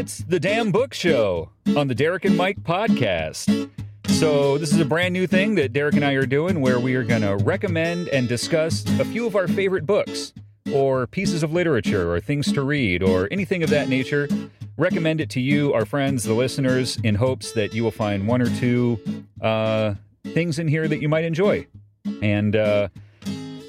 It's the DAM Book Show on the Derek and Mike podcast. So, this is a brand new thing that Derek and I are doing where we are going to recommend and discuss a few of our favorite books or pieces of literature or things to read or anything of that nature. Recommend it to you, our friends, the listeners, in hopes that you will find one or two uh, things in here that you might enjoy. And uh,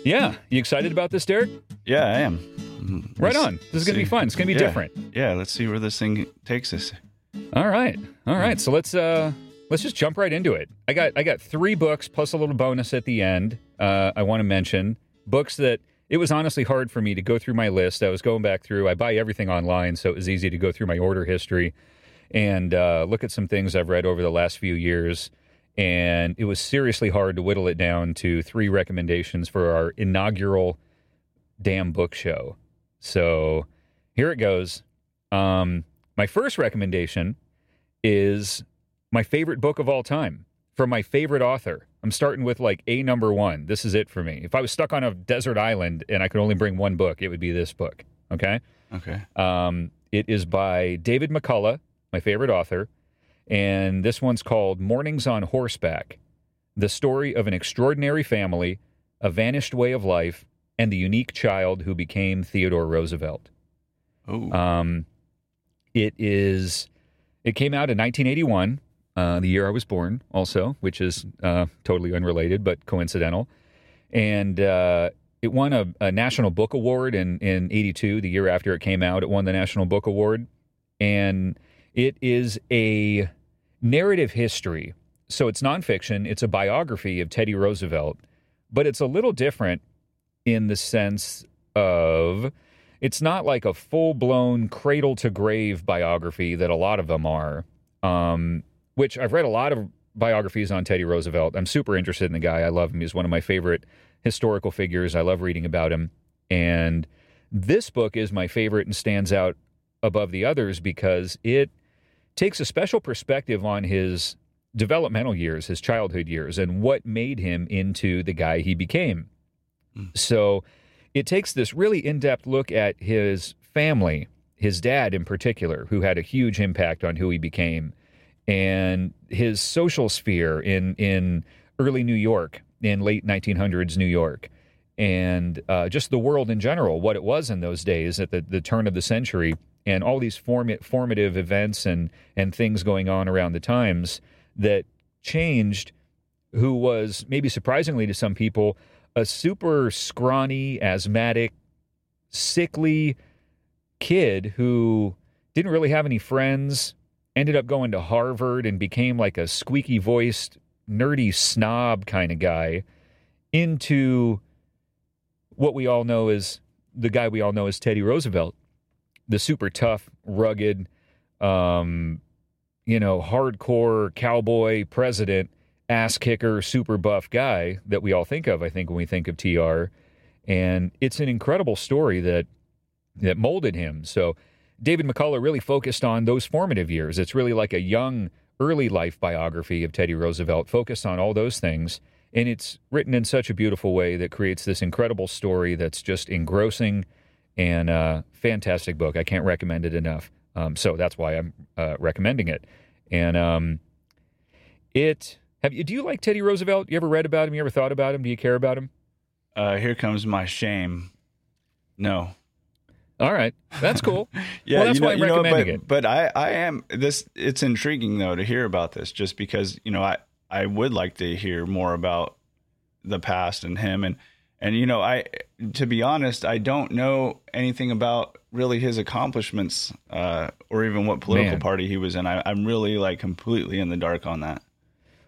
yeah, you excited about this, Derek? Yeah, I am. Right Let's on. This is going to be fun. It's going to be Yeah. different. Yeah, let's see where this thing takes us. All right. All right. So let's uh let's just jump right into it. I got I got 3 books plus a little bonus at the end. Uh I want to mention books that it was honestly hard for me to go through my list. I was going back through. I buy everything online, so it was easy to go through my order history and uh, look at some things I've read over the last few years. And it was seriously hard to whittle it down to three recommendations for our inaugural damn book show. So here it goes. Um, my first recommendation is my favorite book of all time from my favorite author. I'm starting with like a number one. This is it for me. If I was stuck on a desert island and I could only bring one book, it would be this book. Okay. Okay. Um, it is by David McCullough, my favorite author, and this one's called Mornings on Horseback The Story of an Extraordinary Family, a Vanished Way of Life, and the Unique Child Who Became Theodore Roosevelt. Oh, Um, it is. It came out in 1981, uh, the year I was born, also, which is uh, totally unrelated but coincidental. And uh, it won a, a National Book Award in in '82, the year after it came out. It won the National Book Award, and it is a narrative history. So it's nonfiction. It's a biography of Teddy Roosevelt, but it's a little different in the sense of it's not like a full blown cradle to grave biography that a lot of them are. Um, which I've read a lot of biographies on Teddy Roosevelt. I'm super interested in the guy. I love him. He's one of my favorite historical figures. I love reading about him. And this book is my favorite and stands out above the others because it takes a special perspective on his developmental years, his childhood years, and what made him into the guy he became. So it takes this really in depth look at his family, his dad in particular, who had a huge impact on who he became, and his social sphere in, in early New York, in late 1900s New York, and uh, just the world in general, what it was in those days at the, the turn of the century, and all these form- formative events and, and things going on around the times that changed who was maybe surprisingly to some people a super scrawny, asthmatic, sickly kid who didn't really have any friends, ended up going to Harvard and became like a squeaky voiced, nerdy snob kind of guy into what we all know is the guy we all know is Teddy Roosevelt, the super tough, rugged, um, you know, hardcore cowboy president, ass kicker, super buff guy that we all think of, I think, when we think of TR. And it's an incredible story that that molded him. So David McCullough really focused on those formative years. It's really like a young, early life biography of Teddy Roosevelt, focused on all those things. And it's written in such a beautiful way that creates this incredible story that's just engrossing and uh, fantastic book. I can't recommend it enough. Um, so that's why I'm uh, recommending it. And um, it have you? Do you like Teddy Roosevelt? You ever read about him? You ever thought about him? Do you care about him? uh, here comes my shame. No. All right, that's cool. Yeah, well, that's you know, why I'm you know, recommending but, it. But I, I am this. It's intriguing though to hear about this, just because you know I, I would like to hear more about the past and him, and and you know I, to be honest, I don't know anything about really his accomplishments, uh, or even what political Man. party he was in. I, I'm really like completely in the dark on that.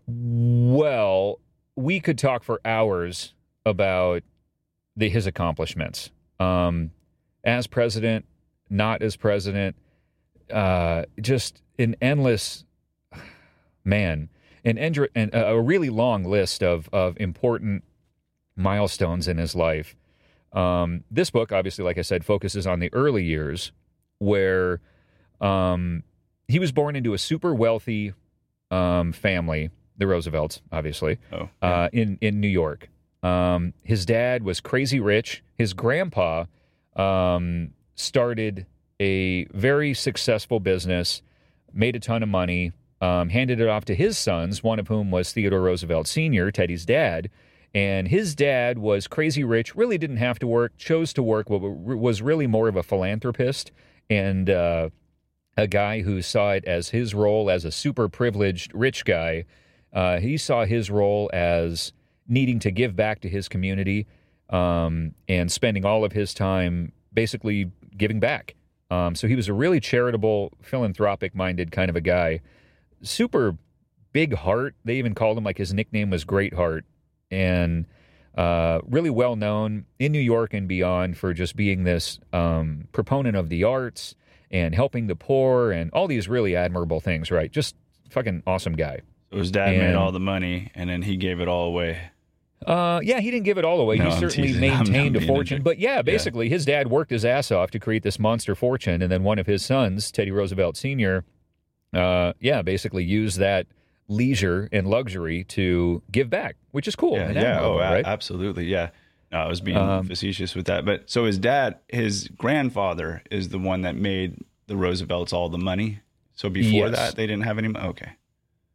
Well, we could talk for hours about the, his accomplishments. Um, as president, not as president, uh, just an endless man, an endr- an, a really long list of of important milestones in his life. Um, this book, obviously, like I said, focuses on the early years where um, he was born into a super wealthy um, family, the Roosevelts, obviously, Oh, uh, in in New York. Um, his dad was crazy rich. His grandpa um, started a very successful business, made a ton of money, um, handed it off to his sons, one of whom was Theodore Roosevelt Sr., Teddy's dad. And his dad was crazy rich, really didn't have to work, chose to work, but was really more of a philanthropist and uh, a guy who saw it as his role as a super privileged rich guy. Uh, he saw his role as needing to give back to his community um, and spending all of his time basically giving back. Um, so he was a really charitable, philanthropic minded kind of a guy. Super big heart. They even called him like his nickname was Great Heart. And uh, really well known in New York and beyond for just being this um, proponent of the arts and helping the poor and all these really admirable things, right? Just fucking awesome guy. So his dad and, made all the money and then he gave it all away. Uh, yeah, he didn't give it all away. No, he certainly maintained a fortune. But yeah, basically, yeah. his dad worked his ass off to create this monster fortune, and then one of his sons, Teddy Roosevelt Sr., uh, yeah, basically used that leisure and luxury to give back, which is cool. Yeah, yeah oh, right? absolutely, yeah. No, I was being um, facetious with that, but so his dad, his grandfather, is the one that made the Roosevelts all the money. So before yes. that, they didn't have any. money. Okay.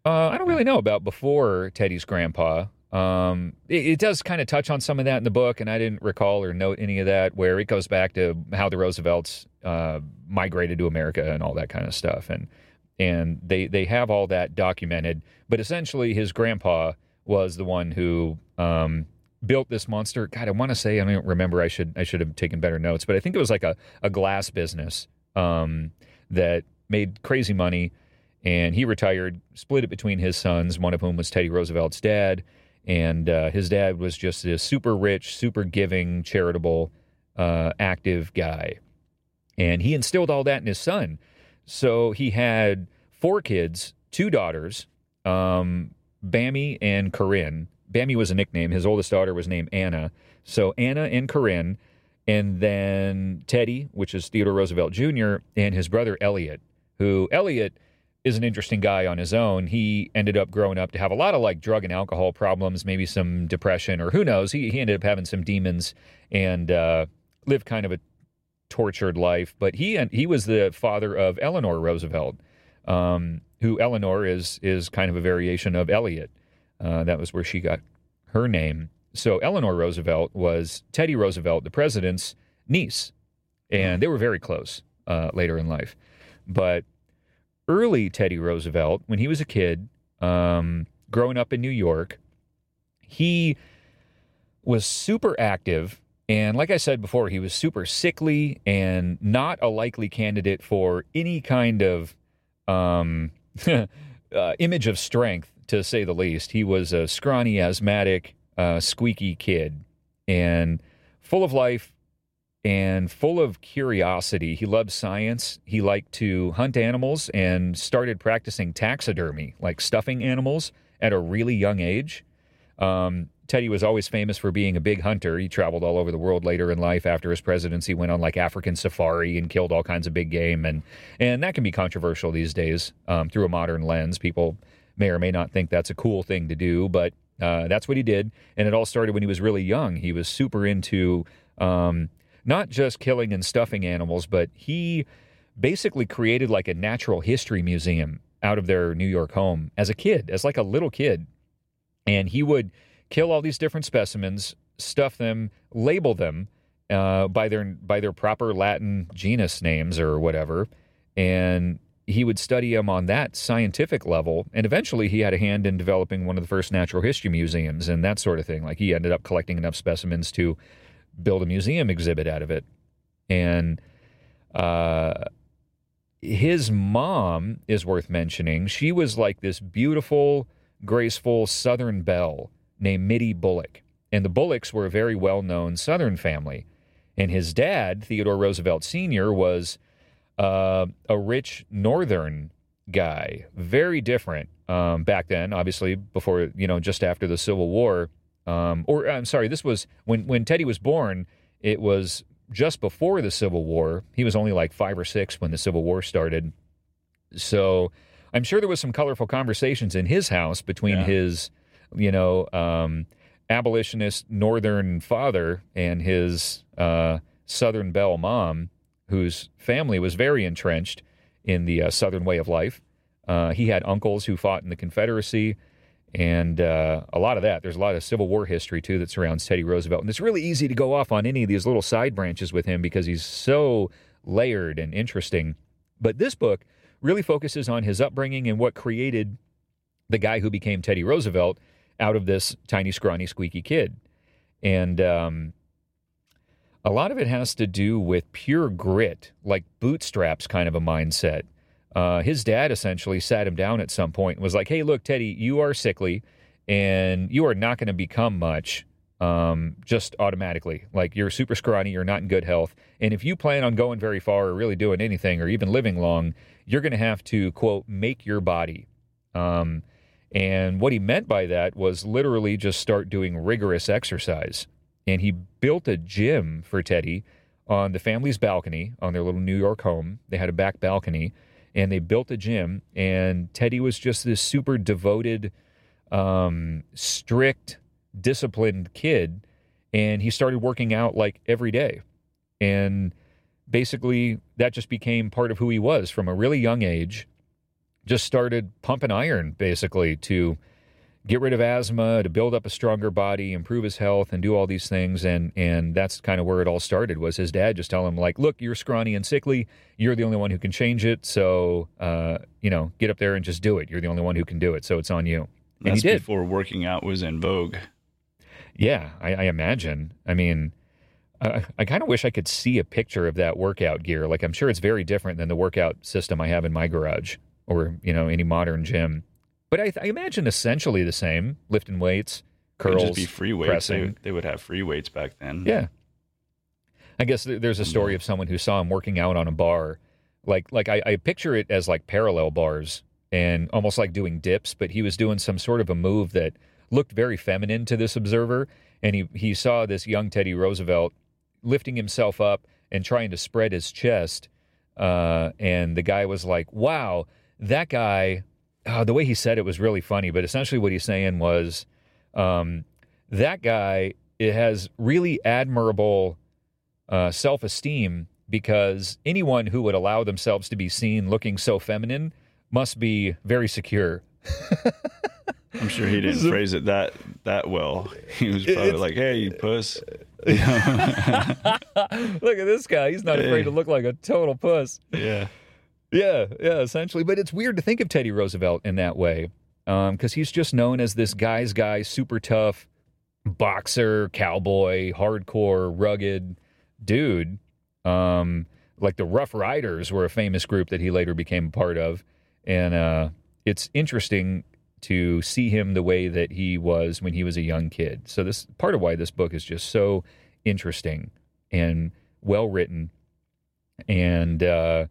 Uh, I don't really know about before Teddy's grandpa. Um, it, it, does kind of touch on some of that in the book, and I didn't recall or note any of that. Where it goes back to how the Roosevelts uh, migrated to America and all that kind of stuff, and and they they have all that documented. But essentially, his grandpa was the one who um, built this monster. God, I want to say I don't remember. I should I should have taken better notes, but I think it was like a a glass business um, that made crazy money. And he retired, split it between his sons, one of whom was Teddy Roosevelt's dad and uh, his dad was just a super rich, super giving, charitable, uh, active guy. And he instilled all that in his son. So he had four kids, two daughters, um, Bamie and Corinne. Bamie was a nickname. His oldest daughter was named Anna. So Anna and Corinne, and then Teddy, which is Theodore Roosevelt Jr., and his brother Elliott, who Elliott is an interesting guy on his own. He ended up growing up to have a lot of like drug and alcohol problems, maybe some depression, or who knows. He, he ended up having some demons and uh, lived kind of a tortured life. But he and he was the father of Eleanor Roosevelt, um, who Eleanor is is kind of a variation of Elliott. Uh, that was where she got her name. So Eleanor Roosevelt was Teddy Roosevelt, the president's niece, and they were very close uh, later in life. But early Teddy Roosevelt, when he was a kid, um, growing up in New York, he was super active. And like I said before, he was super sickly and not a likely candidate for any kind of um, uh, image of strength, to say the least. He was a scrawny, asthmatic, uh, squeaky kid and full of life, and full of curiosity. He loved science. He liked to hunt animals and started practicing taxidermy, like stuffing animals, at a really young age. Um, Teddy was always famous for being a big hunter. He traveled all over the world later in life. After his presidency, went on like African safari and killed all kinds of big game, and and that can be controversial these days um, through a modern lens. People may or may not think that's a cool thing to do, but uh, that's what he did. And it all started when he was really young. He was super into um, not just killing and stuffing animals, but he basically created like a natural history museum out of their New York home as a kid, as like a little kid. And he would kill all these different specimens, stuff them, label them uh, by their by their proper Latin genus names or whatever, and he would study them on that scientific level. And eventually, he had a hand in developing one of the first natural history museums and that sort of thing. Like he ended up collecting enough specimens to build a museum exhibit out of it. And uh, his mom is worth mentioning. She was like this beautiful, graceful Southern belle named Mittie Bulloch. And the Bullochs were a very well known Southern family. And his dad, Theodore Roosevelt Sr., was uh, a rich Northern guy, very different um, back then, obviously, before, you know, just after the Civil War. Um, or I'm sorry, this was when when Teddy was born. It was just before the Civil War. He was only like five or six when the Civil War started. So I'm sure there was some colorful conversations in his house between yeah. his, you know, um, abolitionist Northern father and his uh, Southern belle mom. whose family was very entrenched in the uh, Southern way of life. Uh, he had uncles who fought in the Confederacy, and uh, a lot of that. There's a lot of Civil War history too that surrounds Teddy Roosevelt, and it's really easy to go off on any of these little side branches with him because he's so layered and interesting. But this book really focuses on his upbringing and what created the guy who became Teddy Roosevelt out of this tiny, scrawny, squeaky kid. And um, a lot of it has to do with pure grit, like bootstraps kind of a mindset. Uh, his dad essentially sat him down at some point and was like, hey, look, Teddy, you are sickly and you are not going to become much um, just automatically. Like you're super scrawny, you're not in good health. And if you plan on going very far or really doing anything or even living long, you're going to have to, quote, make your body. Um, and what he meant by that was literally just start doing rigorous exercise. And he built a gym for Teddy on the family's balcony on their little New York home. They had a back balcony and they built a gym. And Teddy was just this super devoted, um, strict, disciplined kid. And he started working out like every day. And basically, that just became part of who he was from a really young age just started pumping iron basically to get rid of asthma, to build up a stronger body, improve his health, and do all these things. And and that's kind of where it all started. Was his dad just telling him like, "Look, you're scrawny and sickly. You're the only one who can change it. So uh, you know, get up there and just do it. You're the only one who can do it. So it's on you." And That's he did. before working out was in vogue. Yeah, I, I imagine. I mean. I, I kind of wish I could see a picture of that workout gear. Like, I'm sure it's very different than the workout system I have in my garage or you know any modern gym. But I, I imagine essentially the same: lifting weights, curls, just be free weights. They, pressing. they would have free weights back then. Yeah. I guess th- there's a story of someone who saw him working out on a bar. Like like I, I picture it as like parallel bars and almost like doing dips, but he was doing some sort of a move that looked very feminine to this observer. And he, he saw this young Teddy Roosevelt lifting himself up and trying to spread his chest. Uh, and the guy was like, wow, that guy, uh, the way he said it was really funny, but essentially what he's saying was um, that guy it has really admirable uh, self esteem because anyone who would allow themselves to be seen looking so feminine must be very secure. I'm sure he didn't phrase it that that well. He was probably It's- like, "Hey, you puss." Look at this guy. He's not afraid to look like a total puss. yeah. Yeah, yeah, essentially. But it's weird to think of Teddy Roosevelt in that way because he's just known as this guy's guy, super tough boxer, cowboy, hardcore, rugged dude. Um, like the Rough Riders were a famous group that he later became a part of. And uh, it's interesting to see him the way that he was when he was a young kid. So this part of why this book is just so interesting and well written. And uh,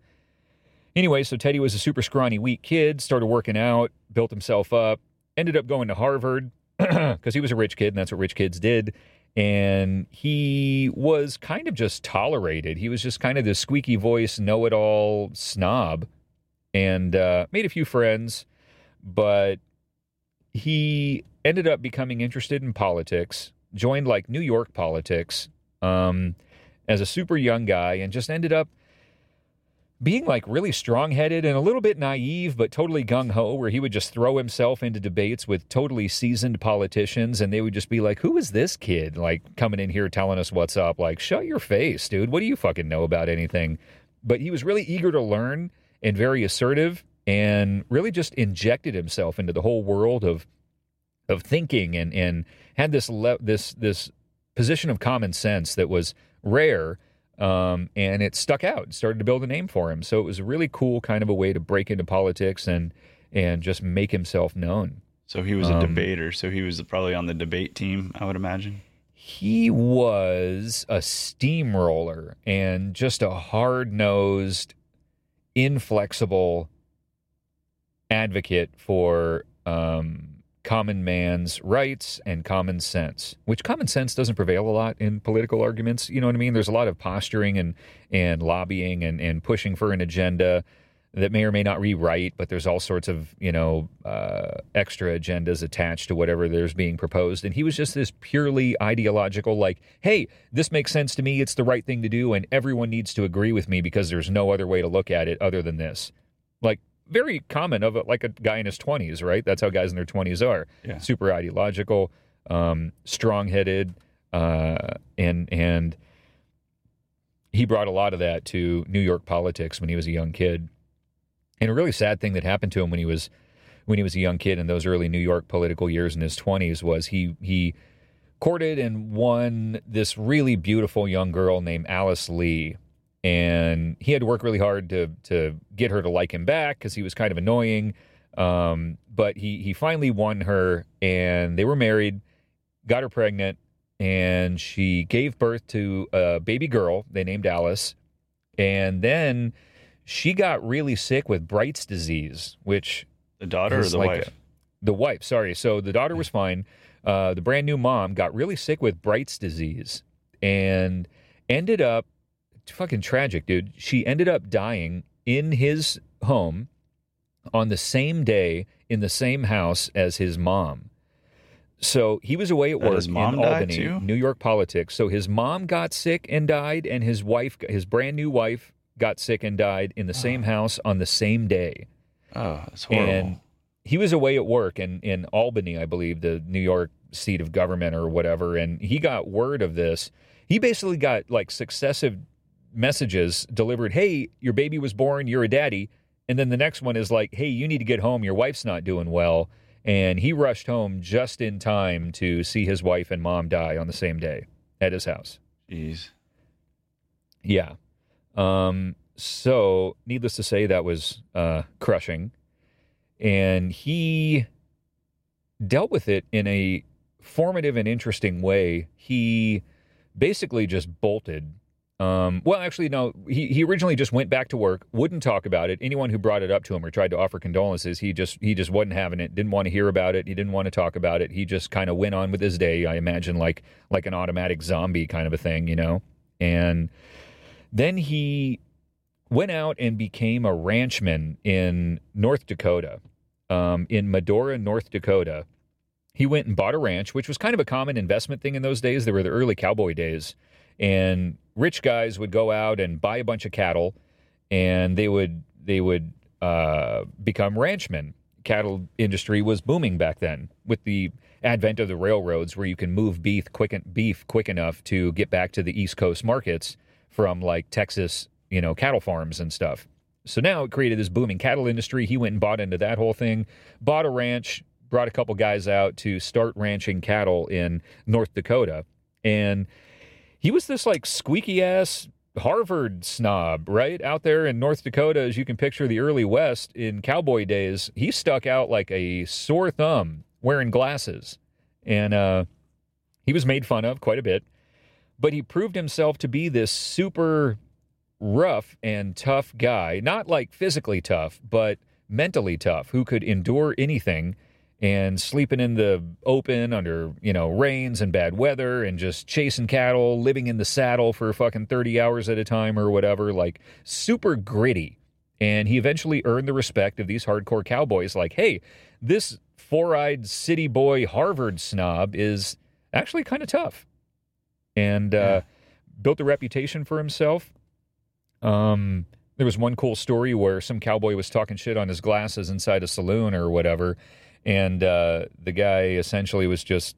anyway, so Teddy was a super scrawny, weak kid, started working out, built himself up, ended up going to Harvard because he was a rich kid, and that's what rich kids did. And he was kind of just tolerated. He was just kind of this squeaky voice, know it all snob, and uh, made a few friends, but he ended up becoming interested in politics, joined like New York politics um, as a super young guy, and just ended up being like really strong headed and a little bit naive, but totally gung ho, where he would just throw himself into debates with totally seasoned politicians and they would just be like, Who is this kid? Like coming in here telling us what's up. Like, shut your face, dude. What do you fucking know about anything? But he was really eager to learn and very assertive and really just injected himself into the whole world of of thinking and and had this le- this this position of common sense that was rare um, and it stuck out. Started to build a name for him. So it was a really cool kind of a way to break into politics and and just make himself known. So he was a Um, debater. So he was probably on the debate team, I would imagine. He was a steamroller and just a hard nosed, inflexible advocate for um, common man's rights and common sense, which common sense doesn't prevail a lot in political arguments. You know what I mean? There's a lot of posturing and, and lobbying and, and pushing for an agenda that may or may not right, but there's all sorts of you know uh, extra agendas attached to whatever there's being proposed. And he was just this purely ideological, like, hey, this makes sense to me. It's the right thing to do, and everyone needs to agree with me because there's no other way to look at it other than this. Very common of a, like a guy in his 20s, right? That's how guys in their 20s are. Yeah. Super ideological, um, strong-headed, uh, and and he brought a lot of that to New York politics when he was a young kid. And a really sad thing that happened to him when he was when he was a young kid in those early New York political years in his 20s was he he courted and won this really beautiful young girl named Alice Lee and he had to work really hard to to get her to like him back because he was kind of annoying. Um, but he he finally won her, and they were married, got her pregnant, and she gave birth to a baby girl. They named Alice, and then she got really sick with Bright's disease, which The daughter or the like wife? a- the wife. Sorry. So the daughter was fine. Uh, the brand new mom got really sick with Bright's disease and ended up fucking tragic, dude. She ended up dying in his home on the same day in the same house as his mom. So he was away at work in Albany? New York politics. So his mom got sick and died, and his wife, his brand new wife, got sick and died in the same house on the same day Oh, that's horrible. and he was away at work in, in Albany, I believe, the New York seat of government or whatever, and he got word of this. He basically got like successive messages delivered, "Hey, your baby was born, you're a daddy." And then the next one is like, "Hey, you need to get home, your wife's not doing well." And he rushed home just in time to see his wife and mom die on the same day at his house. Jeez. Yeah. Um, so, needless to say, that was uh, crushing. And he dealt with it in a formative and interesting way. He basically just bolted. Um, well, actually, no. He he originally just went back to work, wouldn't talk about it. Anyone who brought it up to him or tried to offer condolences, he just he just wasn't having it. Didn't want to hear about it. He didn't want to talk about it. He just kind of went on with his day. I imagine like like an automatic zombie kind of a thing, you know. And then he went out and became a ranchman in North Dakota, um, in Medora, North Dakota. He went and bought a ranch, which was kind of a common investment thing in those days. They were the early cowboy days. And rich guys would go out and buy a bunch of cattle and they would they would uh, become ranchmen. Cattle industry was booming back then with the advent of the railroads, where you can move beef quick beef quick enough to get back to the East Coast markets from like Texas, you know, cattle farms and stuff. So now it created this booming cattle industry. He went and bought into that whole thing, bought a ranch, brought a couple guys out to start ranching cattle in North Dakota, and he was this like squeaky ass Harvard snob, right? Out there in North Dakota, as you can picture the early West in cowboy days, he stuck out like a sore thumb wearing glasses. And uh, he was made fun of quite a bit, but he proved himself to be this super rough and tough guy. Not like physically tough, but mentally tough, who could endure anything and sleeping in the open under, you know, rains and bad weather and just chasing cattle, living in the saddle for fucking 30 hours at a time or whatever, like super gritty. And he eventually earned the respect of these hardcore cowboys like, hey, this four-eyed city boy Harvard snob is actually kind of tough. And uh, Yeah. built a reputation for himself. Um, there was one cool story where some cowboy was talking shit on his glasses inside a saloon or whatever, and uh, the guy essentially was just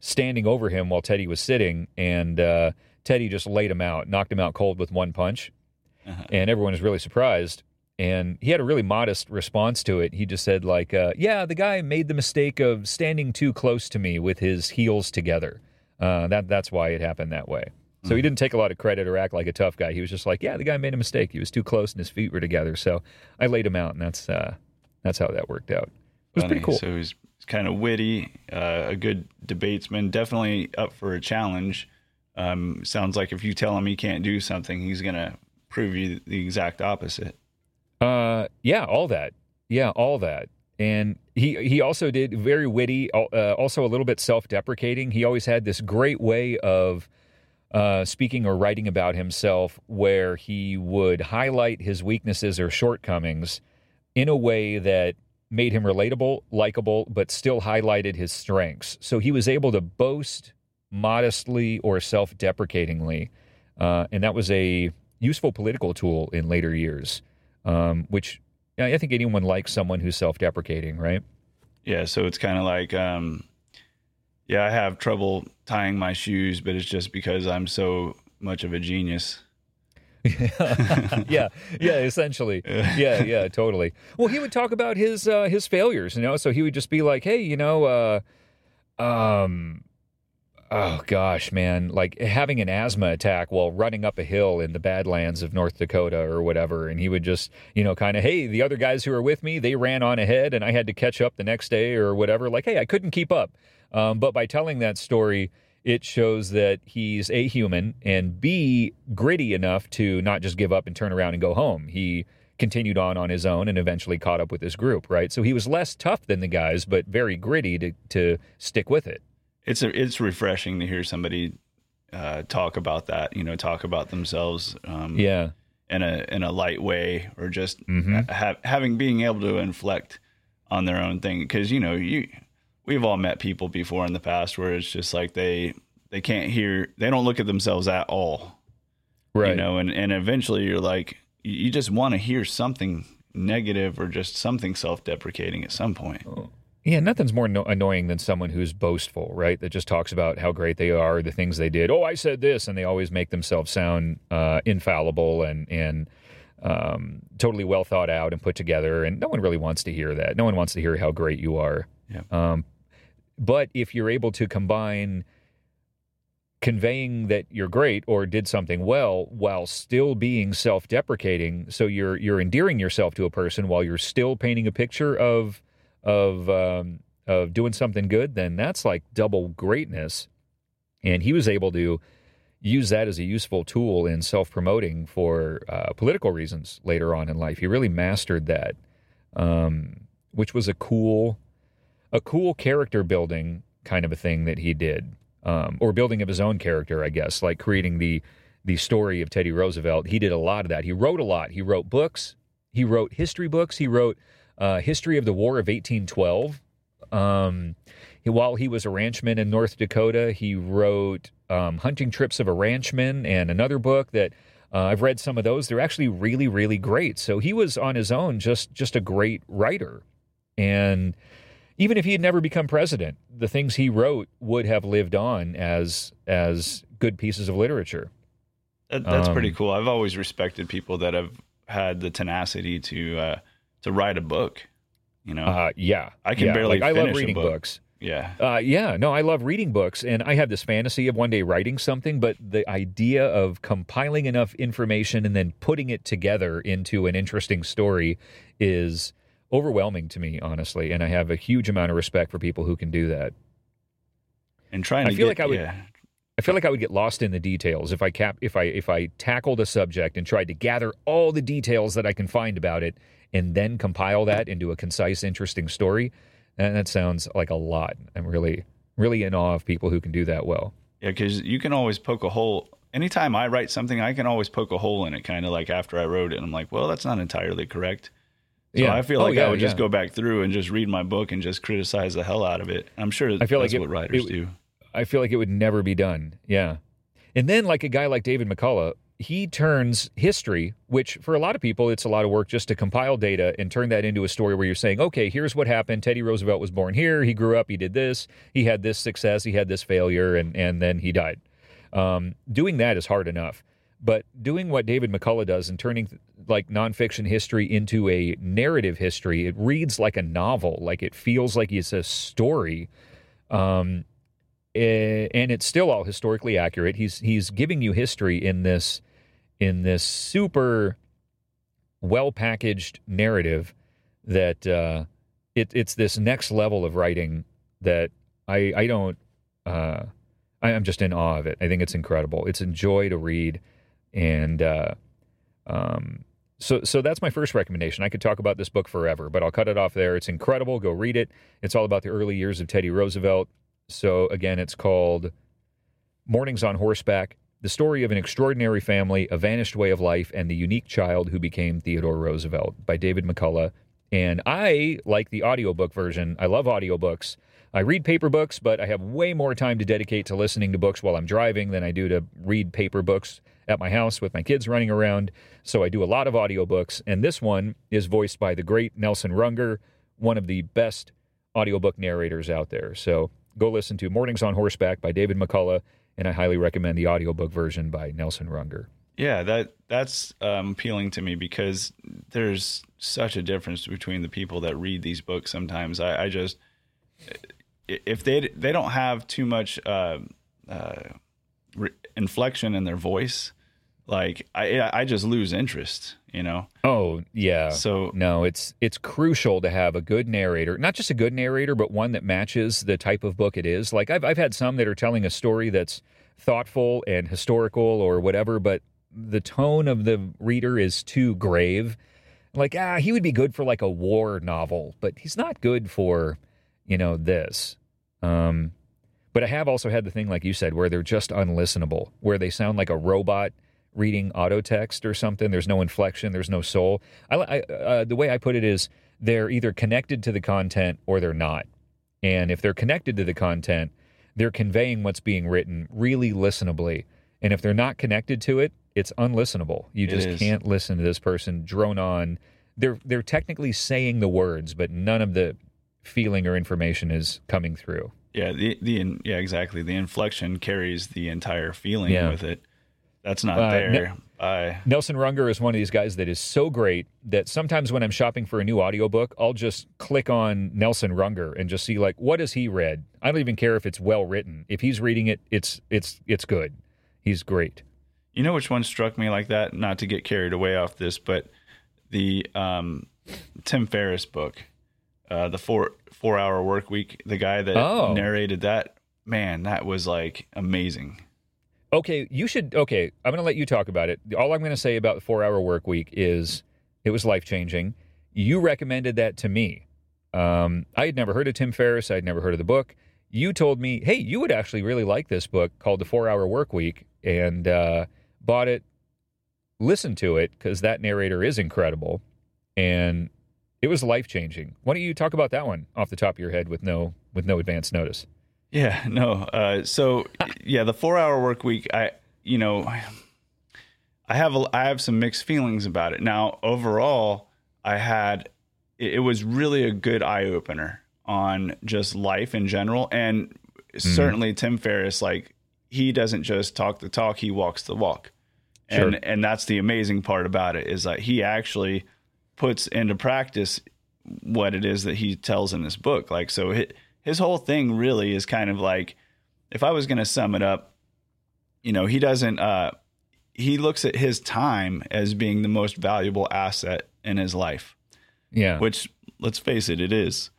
standing over him while Teddy was sitting, and uh, Teddy just laid him out, knocked him out cold with one punch, Uh-huh. and everyone was really surprised. And he had a really modest response to it. He just said, like, uh, "Yeah, the guy made the mistake of standing too close to me with his heels together. Uh, that that's why it happened that way." So he didn't take a lot of credit or act like a tough guy. He was just like, "Yeah, the guy made a mistake. He was too close and his feet were together." So I laid him out, and that's uh, that's how that worked out. Was pretty cool. So he's kind of witty, uh, a good debatesman, definitely up for a challenge. Um, sounds like if you tell him he can't do something, he's gonna prove you the exact opposite. Uh, yeah, all that. Yeah, all that. And he he also did very witty, uh, also a little bit self-deprecating. He always had this great way of uh, speaking or writing about himself where he would highlight his weaknesses or shortcomings in a way that made him relatable, likable, but still highlighted his strengths. So he was able to boast modestly or self deprecatingly. Uh, and that was a useful political tool in later years, um, which I think anyone likes someone who's self deprecating, right? Yeah. So it's kind of like, um, yeah, I have trouble tying my shoes, but it's just because I'm so much of a genius. yeah, yeah, essentially, yeah, yeah, totally. Well, he would talk about his uh, his failures, you know. So he would just be like, "Hey, you know, uh, um, oh gosh, man, like having an asthma attack while running up a hill in the Badlands of North Dakota or whatever. And he would just, you know, kind of, hey, the other guys who were with me, they ran on ahead and I had to catch up the next day or whatever. Like, hey, I couldn't keep up. Um, but by telling that story, it shows that he's A, human, and B, gritty enough to not just give up and turn around and go home. He continued on on his own and eventually caught up with his group, right? So he was less tough than the guys, but very gritty to, to stick with it it's a, it's refreshing to hear somebody uh, talk about that. You know, talk about themselves. Um, yeah. In a in a light way, or just mm-hmm. ha- having being able to inflect on their own thing, because you know you we've all met people before in the past where it's just like they they can't hear they don't look at themselves at all right you know and and eventually you're like you just want to hear something negative or just something self-deprecating at some point oh. Yeah, nothing's more no- annoying than someone who's boastful, right? That just talks about how great they are, the things they did. Oh, I said this, and they always make themselves sound uh, infallible and and um, totally well thought out and put together. And no one really wants to hear that. No one wants to hear how great you are. Yeah. Um, but if you're able to combine conveying that you're great or did something well while still being self-deprecating, so you're you're endearing yourself to a person while you're still painting a picture of of um, of doing something good, then that's like double greatness. And he was able to use that as a useful tool in self promoting for uh, political reasons later on in life. He really mastered that, um, which was a cool a cool character building kind of a thing that he did, um, or building of his own character, I guess, like creating the the story of Teddy Roosevelt. He did a lot of that. He wrote a lot. He wrote books. He wrote history books. He wrote uh, history of the War of 1812. Um, he, while he was a ranchman in North Dakota, he wrote um, Hunting Trips of a Ranchman and another book that uh, I've read some of those. They're actually really, really great. So he was on his own just just a great writer. And even if he had never become president, the things he wrote would have lived on as as good pieces of literature. That, that's um, pretty cool. I've always respected people that have had the tenacity to uh, to write a book. You know, uh, yeah, I can yeah. barely. Like, I love reading book. books. Yeah, uh, yeah, no, I love reading books, and I have this fantasy of one day writing something. But the idea of compiling enough information and then putting it together into an interesting story is overwhelming to me, honestly. And I have a huge amount of respect for people who can do that. And trying to I feel get, like I would. Yeah. I feel like I would get lost in the details if I cap if I if I tackled a subject and tried to gather all the details that I can find about it and then compile that into a concise, interesting story. And that sounds like a lot. I'm really, really in awe of people who can do that well. Yeah, because you can always poke a hole. Anytime I write something, I can always poke a hole in it, kind of like after I wrote it. And I'm like, well, that's not entirely correct. So yeah. I feel oh, like oh, yeah, I would yeah. just go back through and just read my book and just criticize the hell out of it. I'm sure I feel like it, what writers it, do. I feel like it would never be done. Yeah. And then, like a guy like David McCullough, he turns history, which for a lot of people, it's a lot of work just to compile data and turn that into a story where you're saying, okay, here's what happened. Teddy Roosevelt was born here. He grew up. He did this. He had this success. He had this failure, and, and then he died. Um, doing that is hard enough. But doing what David McCullough does and turning like nonfiction history into a narrative history, it reads like a novel, like it feels like it's a story. Um, eh, and it's still all historically accurate. He's he's giving you history in this in this super well packaged narrative that uh, it, it's this next level of writing that I, I don't, uh, I, am just in awe of it. I think it's incredible. It's a joy to read. And uh, um, so, so that's my first recommendation. I could talk about this book forever, but I'll cut it off there. It's incredible. Go read it. It's all about the early years of Teddy Roosevelt. So, again, it's called Mornings on Horseback The story of an extraordinary family, a vanished way of life, and the unique child who became Theodore Roosevelt by David McCullough. And I like the audiobook version. I love audiobooks. I read paper books, but I have way more time to dedicate to listening to books while I'm driving than I do to read paper books at my house with my kids running around. So I do a lot of audiobooks. And this one is voiced by the great Nelson Runger, one of the best audiobook narrators out there. So go listen to Mornings on Horseback by David McCullough, and I highly recommend the audiobook version by Nelson Runger. Yeah, that that's um, appealing to me because there's such a difference between the people that read these books. Sometimes I, I just if they they don't have too much uh, uh, re- inflection in their voice, like I I just lose interest. You know. Oh yeah. So no, it's it's crucial to have a good narrator, not just a good narrator, but one that matches the type of book it is. Like I've I've had some that are telling a story that's thoughtful and historical or whatever, but the tone of the reader is too grave. Like ah, he would be good for like a war novel, but he's not good for you know this. Um, but I have also had the thing like you said where they're just unlistenable, where they sound like a robot reading auto text or something. There's no inflection, there's no soul. I, I uh, the way I put it is they're either connected to the content or they're not. And if they're connected to the content, they're conveying what's being written really listenably. And if they're not connected to it, it's unlistenable. You just can't listen to this person drone on. They're they're technically saying the words, but none of the feeling or information is coming through. Yeah, the the yeah exactly. The inflection carries the entire feeling yeah. with it. That's not uh, there. Ne- Nelson Runger is one of these guys that is so great that sometimes when I'm shopping for a new audiobook, I'll just click on Nelson Runger and just see like what has he read. I don't even care if it's well written. If he's reading it, it's it's it's good. He's great. You know which one struck me like that? Not to get carried away off this, but the um, Tim Ferriss book, uh, the four four hour work week. The guy that oh. narrated that, man, that was like amazing. Okay, you should. Okay, I'm going to let you talk about it. All I'm going to say about the four hour work week is it was life changing. You recommended that to me. Um, I had never heard of Tim Ferriss. I'd never heard of the book. You told me, hey, you would actually really like this book called The Four Hour Work Week, and uh, bought it, listened to it because that narrator is incredible, and it was life changing. Why don't you talk about that one off the top of your head with no with no advance notice? Yeah, no. Uh, so yeah, the four hour work week. I you know, I have a, I have some mixed feelings about it. Now overall, I had it, it was really a good eye opener on just life in general, and mm. certainly Tim Ferriss. Like he doesn't just talk the talk; he walks the walk. Sure. And and that's the amazing part about it is that he actually puts into practice what it is that he tells in this book. Like so, his, his whole thing really is kind of like, if I was going to sum it up, you know, he doesn't. Uh, he looks at his time as being the most valuable asset in his life. Yeah. Which, let's face it, it is.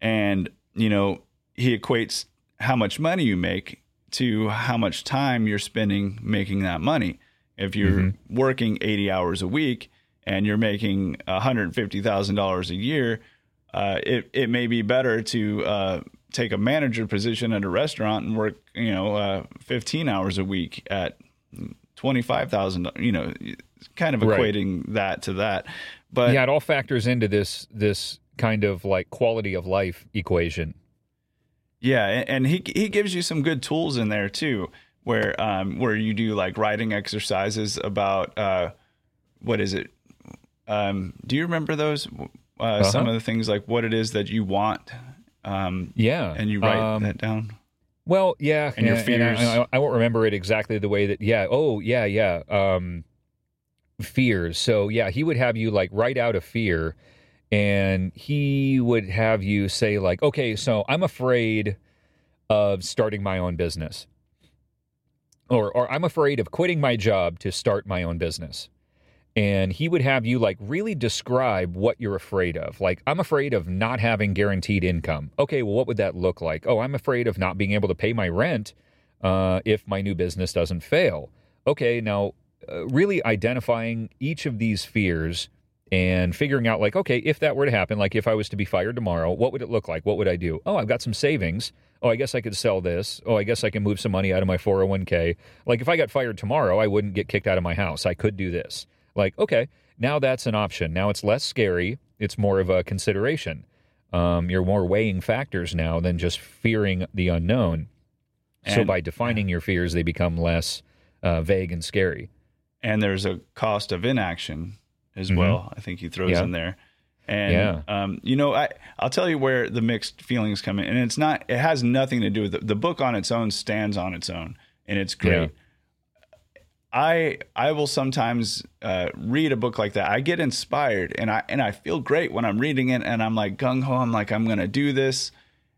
And you know, he equates how much money you make to how much time you're spending making that money. If you're mm-hmm. working 80 hours a week and you're making $150,000 a year, uh, it it may be better to uh, take a manager position at a restaurant and work, you know, uh, 15 hours a week at 25,000, you know, kind of equating right. that to that. But yeah, it all factors into this this kind of like quality of life equation. Yeah, and he he gives you some good tools in there too, where um where you do like writing exercises about uh what is it? Um do you remember those uh, uh-huh. some of the things like what it is that you want. Um, yeah, and you write um, that down. Well, yeah, and, your fears. And I, I, won't remember it exactly the way that. Yeah. Oh, yeah, yeah. Um, fears. So yeah, he would have you like write out a fear, and he would have you say like, okay, so I'm afraid of starting my own business, or or I'm afraid of quitting my job to start my own business and he would have you like really describe what you're afraid of. Like, I'm afraid of not having guaranteed income. Okay, well, what would that look like? Oh, I'm afraid of not being able to pay my rent uh, if my new business doesn't fail. Okay, now uh, really identifying each of these fears and figuring out, like, okay, if that were to happen, like if I was to be fired tomorrow, what would it look like? What would I do? Oh, I've got some savings. Oh, I guess I could sell this. Oh, I guess I can move some money out of my 401k. Like if I got fired tomorrow, I wouldn't get kicked out of my house. I could do this. Like, okay, now that's an option. Now it's less scary. It's more of a consideration. Um, you're more weighing factors now than just fearing the unknown. so by defining your fears, they become less uh, vague and scary. and there's a cost of inaction as Mhm. well. I think he throws Yeah. in there. And Yeah. um, you know, I I'll tell you where the mixed feelings come in, and it's not. It has nothing to do with the, the book on its own. Stands on its own, and it's great. I I will sometimes uh, read a book like that. I get inspired, and I and I feel great when I'm reading it, and I'm like gung ho. I'm like I'm gonna do this,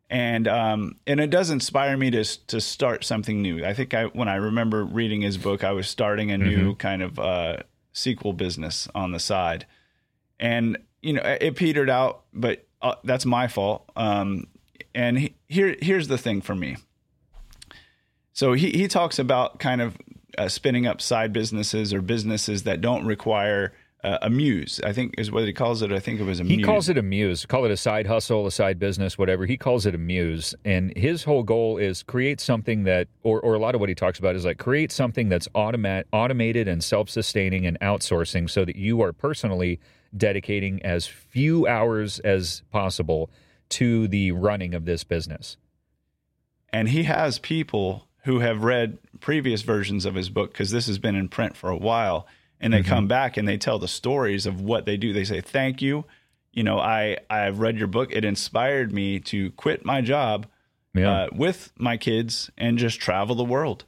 and um and it does inspire me to to start something new. I think I when I remember reading his book, I was starting a new kind of uh, sequel business on the side, and you know it petered out, but uh, that's my fault. Um, and he, here here's the thing for me. So he he talks about kind of uh, spinning up side businesses or businesses that don't require uh, a muse. I think is what he calls it. I think it was a muse. He muse. calls it a muse. Call it a side hustle, a side business, whatever. He calls it a muse. And his whole goal is create something that, or, or a lot of what he talks about is like create something that's automat, automated and self sustaining and outsourcing so that you are personally dedicating as few hours as possible to the running of this business. and he has people who have read previous versions of his book because this has been in print for a while and they Mm-hmm. come back and they tell the stories of what they do they say thank you you know i i've read your book it inspired me to quit my job Yeah. uh, with my kids and just travel the world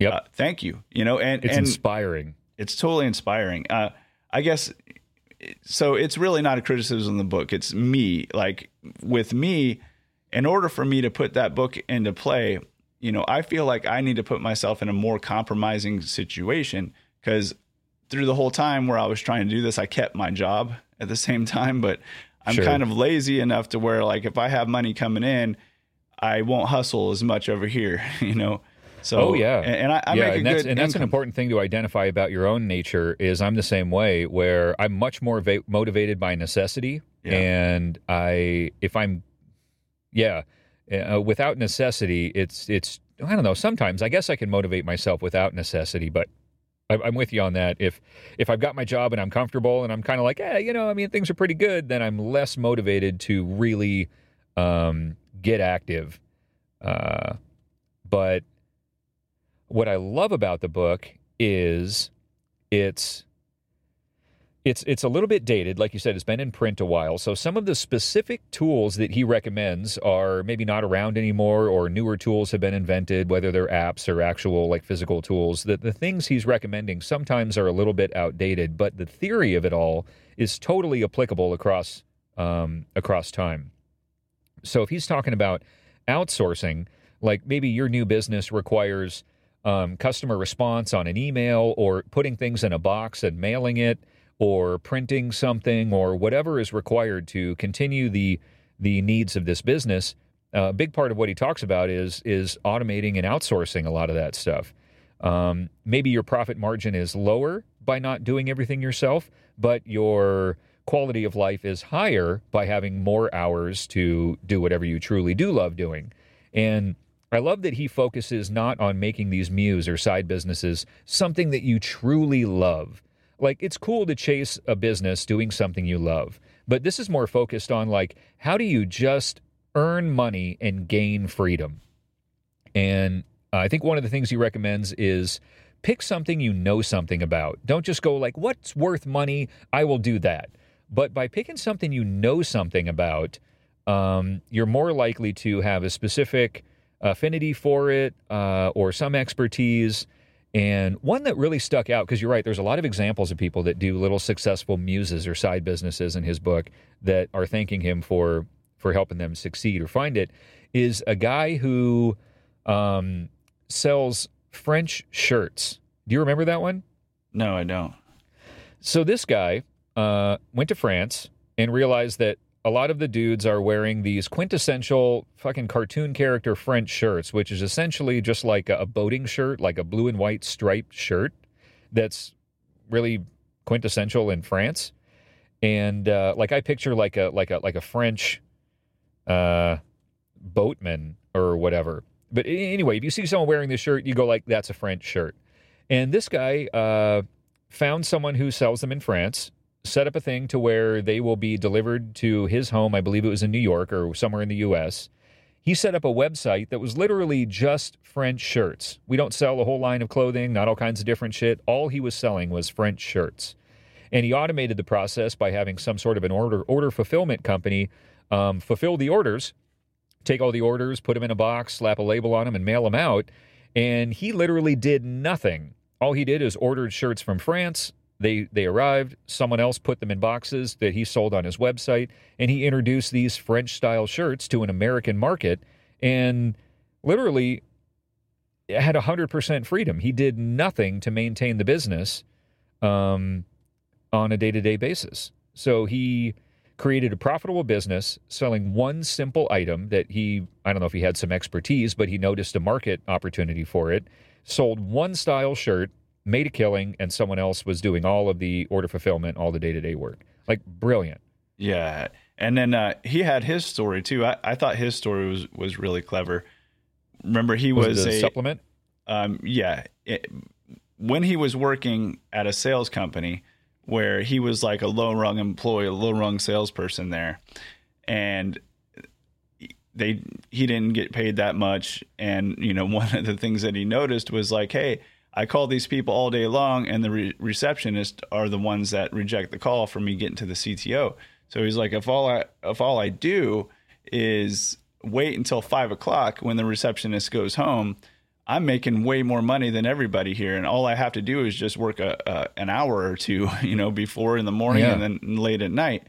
Yep. uh, thank you you know and it's and inspiring. it's totally inspiring. Uh, I guess so. It's really not a criticism of the book. It's me. Like with me, in order for me to put that book into play, you know, I feel like I need to put myself in a more compromising situation because through the whole time where I was trying to do this, I kept my job at the same time, but I'm Sure. kind of lazy enough to where like if I have money coming in, I won't hustle as much over here, you know. So Oh, yeah. and, and I, I yeah, make a and that's good and that's an important thing to identify about your own nature. Is I'm the same way where I'm much more va- motivated by necessity, Yeah. and I if I'm yeah uh, without necessity, it's it's I don't know. Sometimes I guess I can motivate myself without necessity, but. I'm with you on that. If if I've got my job and I'm comfortable and I'm kind of like, yeah, you know, I mean, things are pretty good, then I'm less motivated to really um, get active. Uh, but what I love about the book is it's it's it's a little bit dated. Like you said it's been in print a while. So some of the specific tools that he recommends are maybe not around anymore or newer tools have been invented whether they're apps or actual like physical tools. The, the things he's recommending sometimes are a little bit outdated but the theory of it all is totally applicable across um, across time. So if he's talking about outsourcing, like maybe your new business requires um, customer response on an email or putting things in a box and mailing it or printing something or whatever is required to continue the the needs of this business. Uh, a big part of what he talks about is is automating and outsourcing a lot of that stuff. Um, maybe your profit margin is lower by not doing everything yourself, but your quality of life is higher by having more hours to do whatever you truly do love doing. And I love that he focuses not on making these muse or side businesses something that you truly love. Like it's cool to chase a business doing something you love, but this is more focused on like how do you just earn money and gain freedom? And uh, I think one of the things he recommends is pick something you know something about. Don't just go like, what's worth money? I will do that. But by picking something you know something about, um, you're more likely to have a specific affinity for it uh, or some expertise. And one that really stuck out, because you're right, there's a lot of examples of people that do little successful muses or side businesses in his book that are thanking him for for helping them succeed or find it. Is a guy who um, sells French shirts. Do you remember that one? No, I don't. So this guy uh, went to France and realized that a lot of the dudes are wearing these quintessential fucking cartoon character French shirts, which is essentially just like a, boating shirt, like a blue and white striped shirt that's really quintessential in France. And uh, like I picture like a like a like a French uh, boatman or whatever. But anyway, if you see someone wearing this shirt, you go like, "That's a French shirt." And this guy uh, found someone who sells them in France, set up a thing to where they will be delivered to his home. I believe it was in New York or somewhere in the U.S. He set up a website that was literally just French shirts. We don't sell a whole line of clothing, not all kinds of different shit. All he was selling was French shirts. And he automated the process by having some sort of an order order fulfillment company um, fulfill the orders, take all the orders, put them in a box, slap a label on them, and mail them out. And he literally did nothing. All he did is ordered shirts from France. They they arrived. Someone else put them in boxes that he sold on his website, and he introduced these French style shirts to an American market, and literally had hundred percent freedom. He did nothing to maintain the business um, on a day to day basis. So he created a profitable business selling one simple item that he I don't know if he had some expertise, but he noticed a market opportunity for it. Sold one style shirt made a killing, and someone else was doing all of the order fulfillment, all the day to day work. Like brilliant. Yeah, and then uh, he had his story too. I, I thought his story was was really clever. Remember, he was, was a supplement. Um, yeah, it, when he was working at a sales company where he was like a low rung employee, a low rung salesperson there, and they he didn't get paid that much. And you know, one of the things that he noticed was like, hey I call these people all day long, and the re- receptionists are the ones that reject the call for me getting to the CTO. So he's like, if all I if all I do is wait until five o'clock when the receptionist goes home, I'm making way more money than everybody here, and all I have to do is just work a, a an hour or two, you know, before in the morning yeah. and then late at night.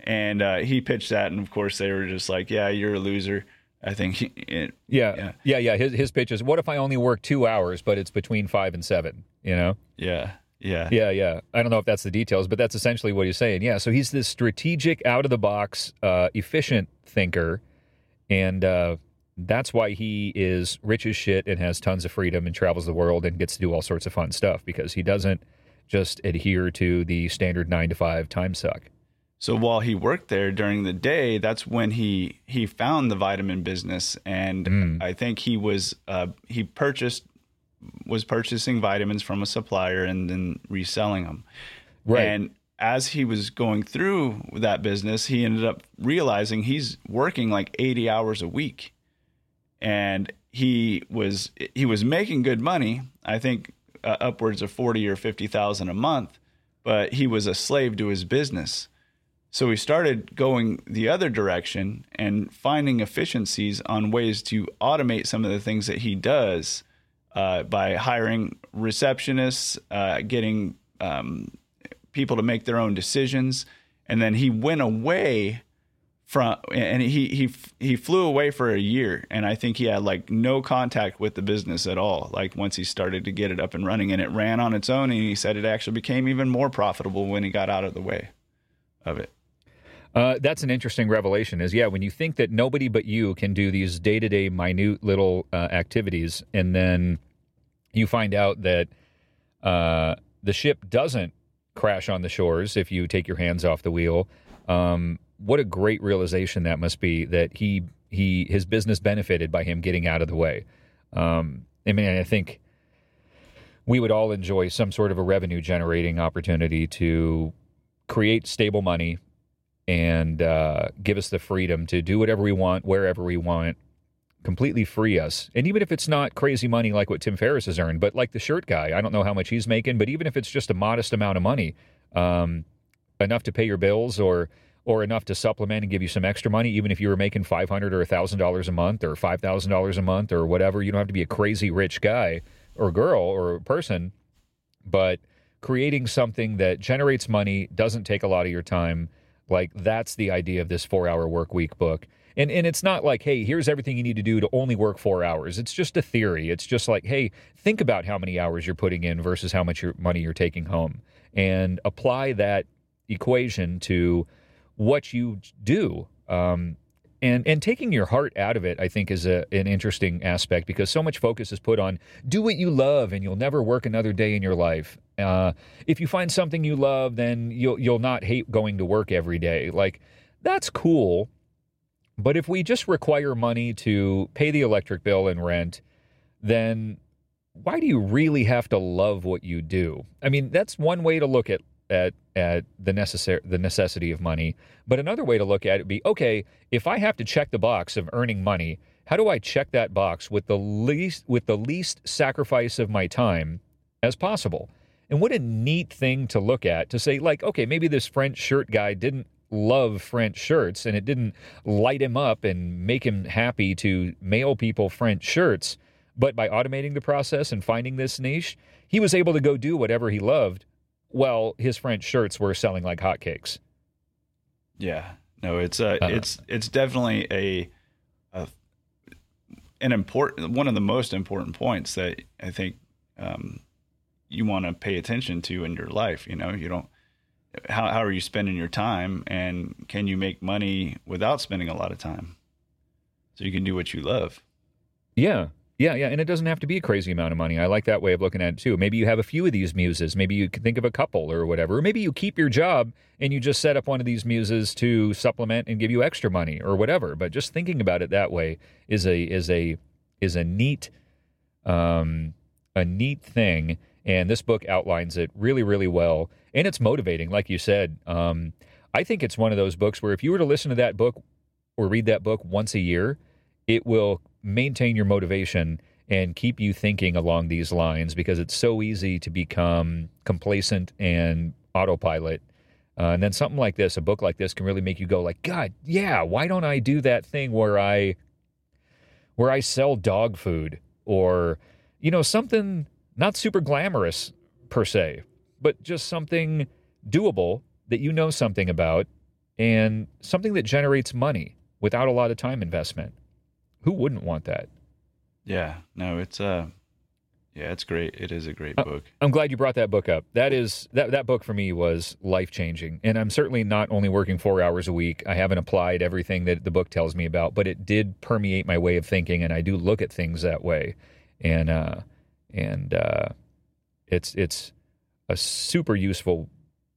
And uh, he pitched that, and of course they were just like, "Yeah, you're a loser." I think. He, it, yeah, yeah, yeah, yeah. His his pitch is, "What if I only work two hours, but it's between five and seven? You know? Yeah, yeah, yeah, yeah. I don't know if that's the details, but that's essentially what he's saying. Yeah. So he's this strategic, out of the box, uh, efficient thinker, and uh, that's why he is rich as shit and has tons of freedom and travels the world and gets to do all sorts of fun stuff because he doesn't just adhere to the standard nine to five time suck. So while he worked there during the day, that's when he he found the vitamin business, and mm. I think he was uh, he purchased was purchasing vitamins from a supplier and then reselling them. Right. And as he was going through that business, he ended up realizing he's working like 80 hours a week. And he was he was making good money, I think uh, upwards of 40 or 50,000 a month, but he was a slave to his business. So we started going the other direction and finding efficiencies on ways to automate some of the things that he does uh, by hiring receptionists, uh, getting um, people to make their own decisions, and then he went away from and he he he flew away for a year. And i think he had like no contact with the business at all. Like once he started to get it up and running and it ran on its own and he said it actually became even more profitable when he got out of the way of it uh, that's an interesting revelation. Is yeah, when you think that nobody but you can do these day to day, minute little uh, activities, and then you find out that uh, the ship doesn't crash on the shores if you take your hands off the wheel. Um, what a great realization that must be that he he his business benefited by him getting out of the way. Um, I mean, I think we would all enjoy some sort of a revenue generating opportunity to create stable money and uh, give us the freedom to do whatever we want, wherever we want, completely free us. And even if it's not crazy money like what Tim Ferriss has earned, but like the shirt guy, I don't know how much he's making, but even if it's just a modest amount of money, um, enough to pay your bills or or enough to supplement and give you some extra money, even if you were making five hundred or thousand dollars a month or five thousand dollars a month or whatever. You don't have to be a crazy rich guy or girl or person, but creating something that generates money doesn't take a lot of your time like that's the idea of this four hour work week book. And and it's not like, hey, here's everything you need to do to only work four hours. It's just a theory. It's just like, hey, think about how many hours you're putting in versus how much your money you're taking home, and apply that equation to what you do. Um, and and taking your heart out of it, I think, is a, an interesting aspect because so much focus is put on do what you love, and you'll never work another day in your life. Uh, if you find something you love, then you'll you'll not hate going to work every day. Like that's cool, But if we just require money to pay the electric bill and rent, then why do you really have to love what you do? I mean, that's one way to look at at at the necessary the necessity of money. But another way to look at it would be okay, if I have to check the box of earning money, how do I check that box with the least with the least sacrifice of my time as possible? And what a neat thing to look at to say, like, okay, maybe this French shirt guy didn't love French shirts and it didn't light him up and make him happy to mail people French shirts. But by automating the process and finding this niche, he was able to go do whatever he loved while his French shirts were selling like hotcakes. Yeah. No, it's uh, uh it's it's definitely a, a an important one of the most important points that I think um, you want to pay attention to in your life. You know, you don't how how are you spending your time, and can you make money without spending a lot of time, so you can do what you love. Yeah, yeah, yeah, and it doesn't have to be a crazy amount of money. I like that way of looking at it too. Maybe you have a few of these muses. Maybe you can think of a couple or whatever. Or maybe you keep your job and you just set up one of these muses to supplement and give you extra money or whatever. But just thinking about it that way is a is a is a neat um a neat thing and this book outlines it really, really well. And it's motivating, like you said. Um, I think it's one of those books where if you were to listen to that book or read that book once a year, it will maintain your motivation and keep you thinking along these lines because it's so easy to become complacent and autopilot. Uh, and then something like this, a book like this, can really make you go like, God, yeah, why don't I do that thing where I where I sell dog food or you know something not super glamorous per se, but just something doable that you know something about and something that generates money without a lot of time investment. Who wouldn't want that? Yeah, no, it's uh yeah, it's great. It is a great uh, book. I'm glad you brought that book up. That is that that book for me was life changing, and I'm certainly not only working four hours a week. I haven't applied everything that the book tells me about, but it did permeate my way of thinking, and I do look at things that way. And uh, and uh, it's it's a super useful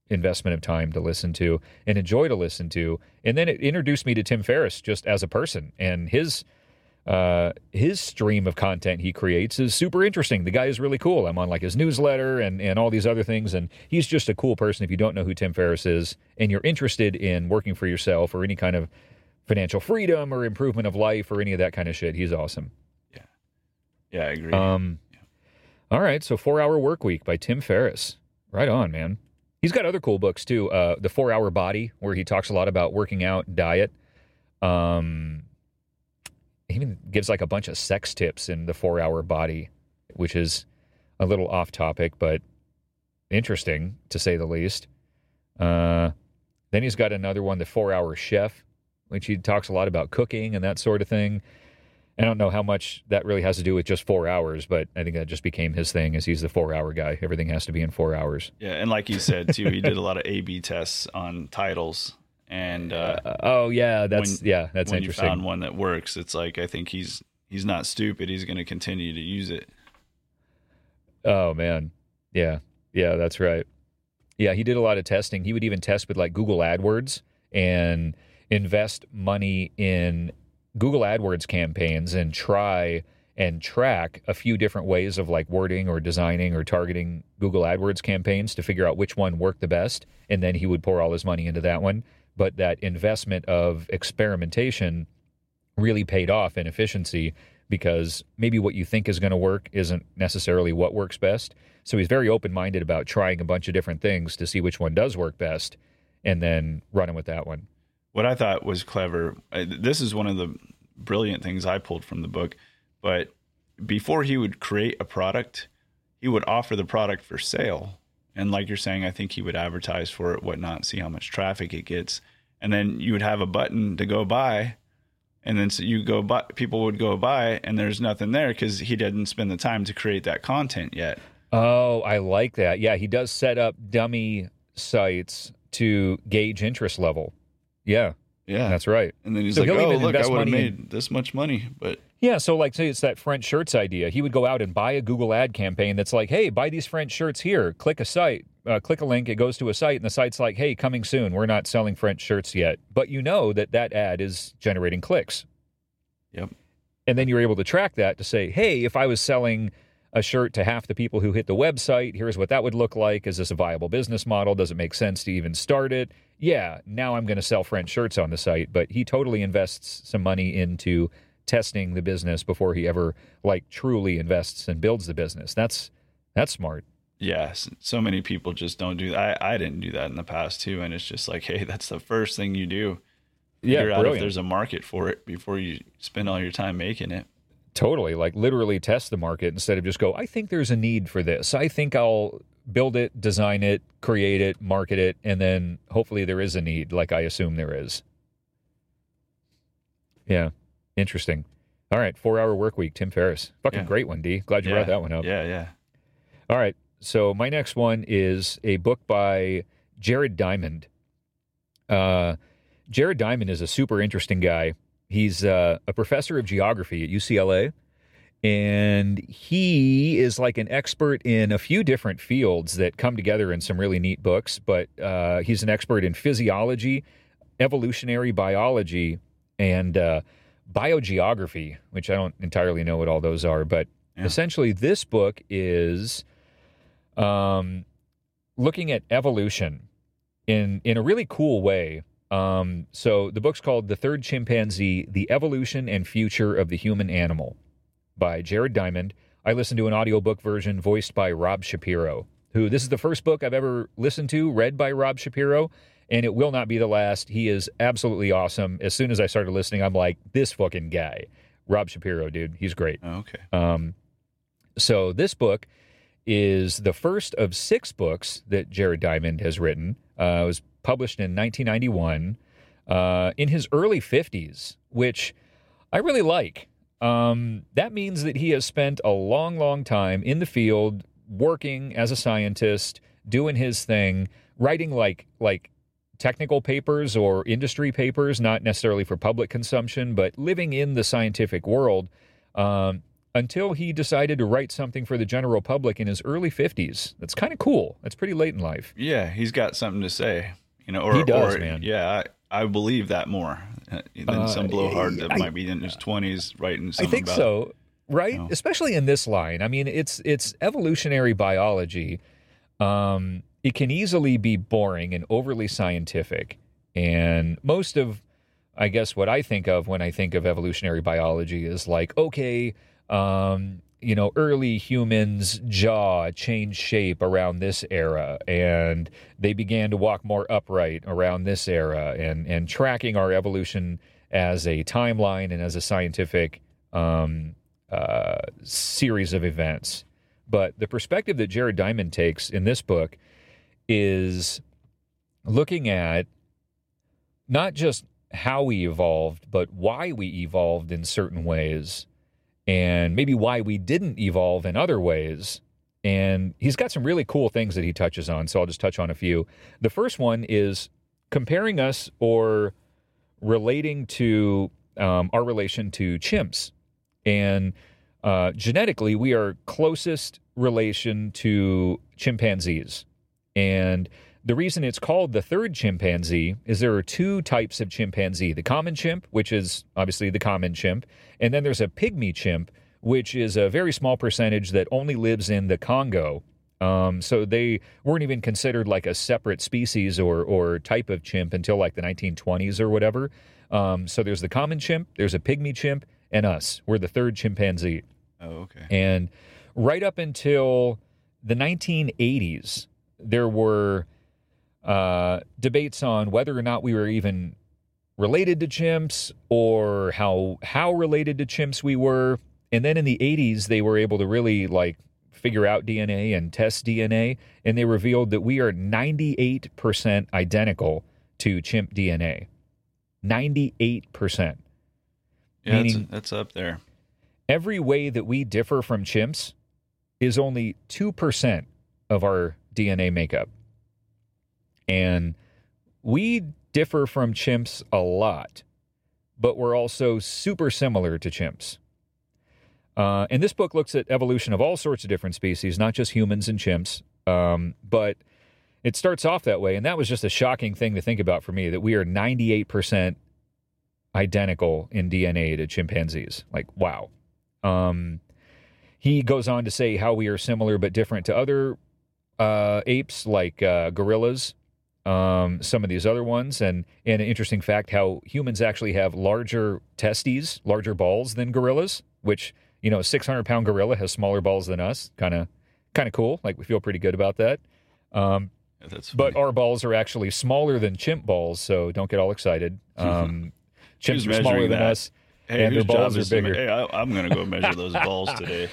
investment of time to listen to and enjoy to listen to. And then it introduced me to Tim Ferriss just as a person and his uh, his stream of content he creates is super interesting. The guy is really cool. I'm on like his newsletter and, and all these other things. And he's just a cool person. If you don't know who Tim Ferriss is and you're interested in working for yourself or any kind of financial freedom or improvement of life or any of that kind of shit, he's awesome. Yeah. Yeah, I agree. Um, all right, so Four Hour Work Week by Tim Ferriss. Right on, man. He's got other cool books too. Uh, the Four Hour Body, where he talks a lot about working out, diet. Um, he even gives like a bunch of sex tips in the Four Hour Body, which is a little off topic, but interesting to say the least. Uh, then he's got another one, the Four Hour Chef, which he talks a lot about cooking and that sort of thing. I don't know how much that really has to do with just four hours, but I think that just became his thing as he's the four hour guy. Everything has to be in four hours. Yeah, and like you said too, he did a lot of A B tests on titles. And uh, uh, oh yeah, that's when, yeah, that's when interesting. You found one that works. It's like I think he's he's not stupid. He's going to continue to use it. Oh man, yeah, yeah, that's right. Yeah, he did a lot of testing. He would even test with like Google AdWords and invest money in Google AdWords campaigns and try and track a few different ways of like wording or designing or targeting Google AdWords campaigns to figure out which one worked the best. And then he would pour all his money into that one. But that investment of experimentation really paid off in efficiency because maybe what you think is going to work isn't necessarily what works best. So he's very open minded about trying a bunch of different things to see which one does work best and then running with that one what I thought was clever. This is one of the brilliant things I pulled from the book. But before he would create a product, he would offer the product for sale. And like you're saying, I think he would advertise for it, whatnot, see how much traffic it gets. And then you would have a button to go buy. And then so you go buy, people would go buy, and there's nothing there because he didn't spend the time to create that content yet. Oh, I like that. Yeah, he does set up dummy sites to gauge interest level. Yeah. Yeah. That's right. And then he's so like, oh, look, I would have made in... this much money. But Yeah, so like say it's that French shirts idea. He would go out and buy a Google ad campaign that's like, "Hey, buy these French shirts here. Click a site, uh, click a link. It goes to a site, and the site's like, "Hey, coming soon. We're not selling French shirts yet." But you know that that ad is generating clicks. Yep. And then you're able to track that to say, "Hey, if I was selling a shirt to half the people who hit the website, here's what that would look like. Is this a viable business model? Does it make sense to even start it?" Yeah, now I'm going to sell French shirts on the site, but he totally invests some money into testing the business before he ever like truly invests and builds the business. That's that's smart. Yes, so many people just don't do that. I, I didn't do that in the past too, and it's just like, hey, that's the first thing you do. Yeah, Figure out if there's a market for it before you spend all your time making it. Totally, like literally test the market instead of just go, I think there's a need for this. I think I'll build it, design it, create it, market it, and then hopefully there is a need, like I assume there is. Yeah, interesting. All right, four hour work week, Tim Ferriss. Fucking Yeah. great one, D. Glad you yeah. brought that one up. Yeah, yeah. All right. So my next one is a book by Jared Diamond. Uh, Jared Diamond is a super interesting guy. He's uh, a professor of geography at UCLA, and he is like an expert in a few different fields that come together in some really neat books. But uh, he's an expert in physiology, evolutionary biology, and uh, biogeography, which I don't entirely know what all those are. But Yeah. essentially, this book is um, looking at evolution in in a really cool way. Um, so the book's called "The Third Chimpanzee: The Evolution and Future of the Human Animal" by Jared Diamond. I listened to an audiobook version voiced by Rob Shapiro, who this is the first book I've ever listened to read by Rob Shapiro, and it will not be the last. He is absolutely awesome. As soon as I started listening, I'm like, this fucking guy, Rob Shapiro, dude, he's great. Oh, okay. Um, so this book is the first of six books that Jared Diamond has written. Uh, it was published in 1991 uh, in his early 50s, which I really like. Um, that means that he has spent a long, long time in the field, working as a scientist, doing his thing, writing like like technical papers or industry papers, not necessarily for public consumption, but living in the scientific world um, until he decided to write something for the general public in his early 50s. That's kind of cool. That's pretty late in life. Yeah, he's got something to say. You know, or He does, or, man. Yeah, I, I believe that more uh, than Uh, some blowhard that I- might be in his twenties writing I think about. so, right? No. Especially in this line. I mean, it's it's evolutionary biology. Um, it can easily be boring and overly scientific, and most of, I guess, what I think of when I think of evolutionary biology is like, okay, um, you know, early humans' jaw changed shape around this era, and they began to walk more upright around this era, and and tracking our evolution as a timeline and as a scientific um, uh, series of events. But the perspective that Jared Diamond takes in this book is looking at not just how we evolved, but why we evolved in certain ways, and maybe why we didn't evolve in other ways. And he's got some really cool things that he touches on. So I'll just touch on a few. The first one is comparing us or relating to um, our relation to chimps. And uh, genetically, we are closest relation to chimpanzees. And the reason it's called the third chimpanzee is there are two types of chimpanzee the common chimp, which is obviously the common chimp, and then there's a pygmy chimp, which is a very small percentage that only lives in the Congo. Um, so they weren't even considered like a separate species or, or type of chimp until like the 1920s or whatever. Um, so there's the common chimp, there's a pygmy chimp, and us. We're the third chimpanzee. Oh, okay. And right up until the 1980s, there were uh, debates on whether or not we were even related to chimps or how how related to chimps we were. And then in the 80s, they were able to really like figure out DNA and test DNA, and they revealed that we are 98% identical to chimp DNA. 98%. Yeah, that's, that's up there. every way that we differ from chimps is only 2% of our DNA makeup. And we differ from chimps a lot, but we're also super similar to chimps. Uh, and this book looks at evolution of all sorts of different species, not just humans and chimps. Um, but it starts off that way. And that was just a shocking thing to think about for me that we are 98% identical in DNA to chimpanzees. Like, wow. Um, he goes on to say how we are similar but different to other uh, apes like uh, gorillas, um, some of these other ones, and, and an interesting fact how humans actually have larger testes, larger balls than gorillas, which you know, a 600 pound gorilla has smaller balls than us. Kind of, kind of cool. Like we feel pretty good about that. Um, Yeah, but our balls are actually smaller than chimp balls, so don't get all excited. Um, chimps are smaller measuring than us. hey, and their balls are to bigger. Hey, I, I'm gonna go measure those balls today.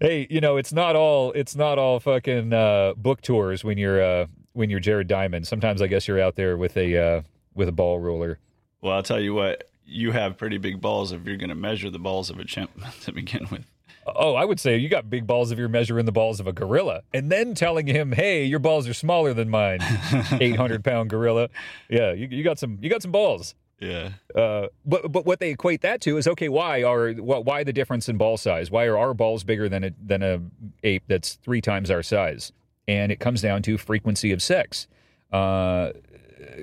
Hey, you know, it's not all it's not all fucking uh, book tours when you're uh, when you're Jared Diamond. Sometimes I guess you're out there with a uh, with a ball ruler. Well, I'll tell you what. You have pretty big balls if you're going to measure the balls of a chimp to begin with. Oh, I would say you got big balls if you're measuring the balls of a gorilla, and then telling him, "Hey, your balls are smaller than mine." Eight hundred pound gorilla. Yeah, you, you got some you got some balls. Yeah. Uh, but but what they equate that to is okay. Why are wh- why the difference in ball size? Why are our balls bigger than a than a ape that's three times our size? And it comes down to frequency of sex. Uh,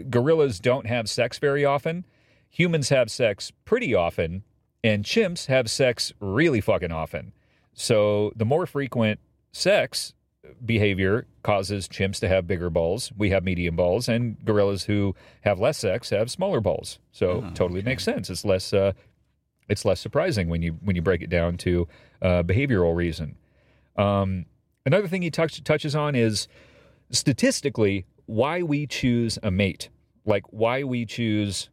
gorillas don't have sex very often. Humans have sex pretty often, and chimps have sex really fucking often. So the more frequent sex behavior causes chimps to have bigger balls. We have medium balls, and gorillas who have less sex have smaller balls. So Oh, totally okay. makes sense. It's less uh, it's less surprising when you when you break it down to uh, behavioral reason. Um, another thing he touch, touches on is statistically why we choose a mate, like why we choose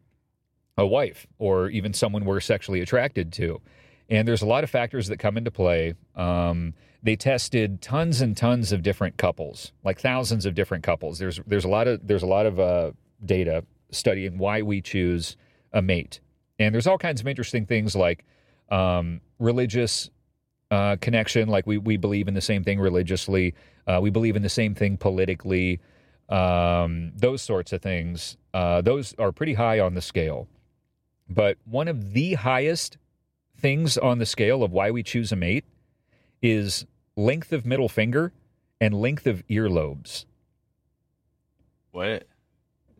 a wife or even someone we're sexually attracted to. And there's a lot of factors that come into play. Um, they tested tons and tons of different couples, like thousands of different couples. There's there's a lot of there's a lot of uh, data studying why we choose a mate, and there's all kinds of interesting things like um, religious uh, connection, like we we believe in the same thing religiously, uh, we believe in the same thing politically, um, those sorts of things. Uh, those are pretty high on the scale. But one of the highest things on the scale of why we choose a mate is length of middle finger and length of earlobes. What?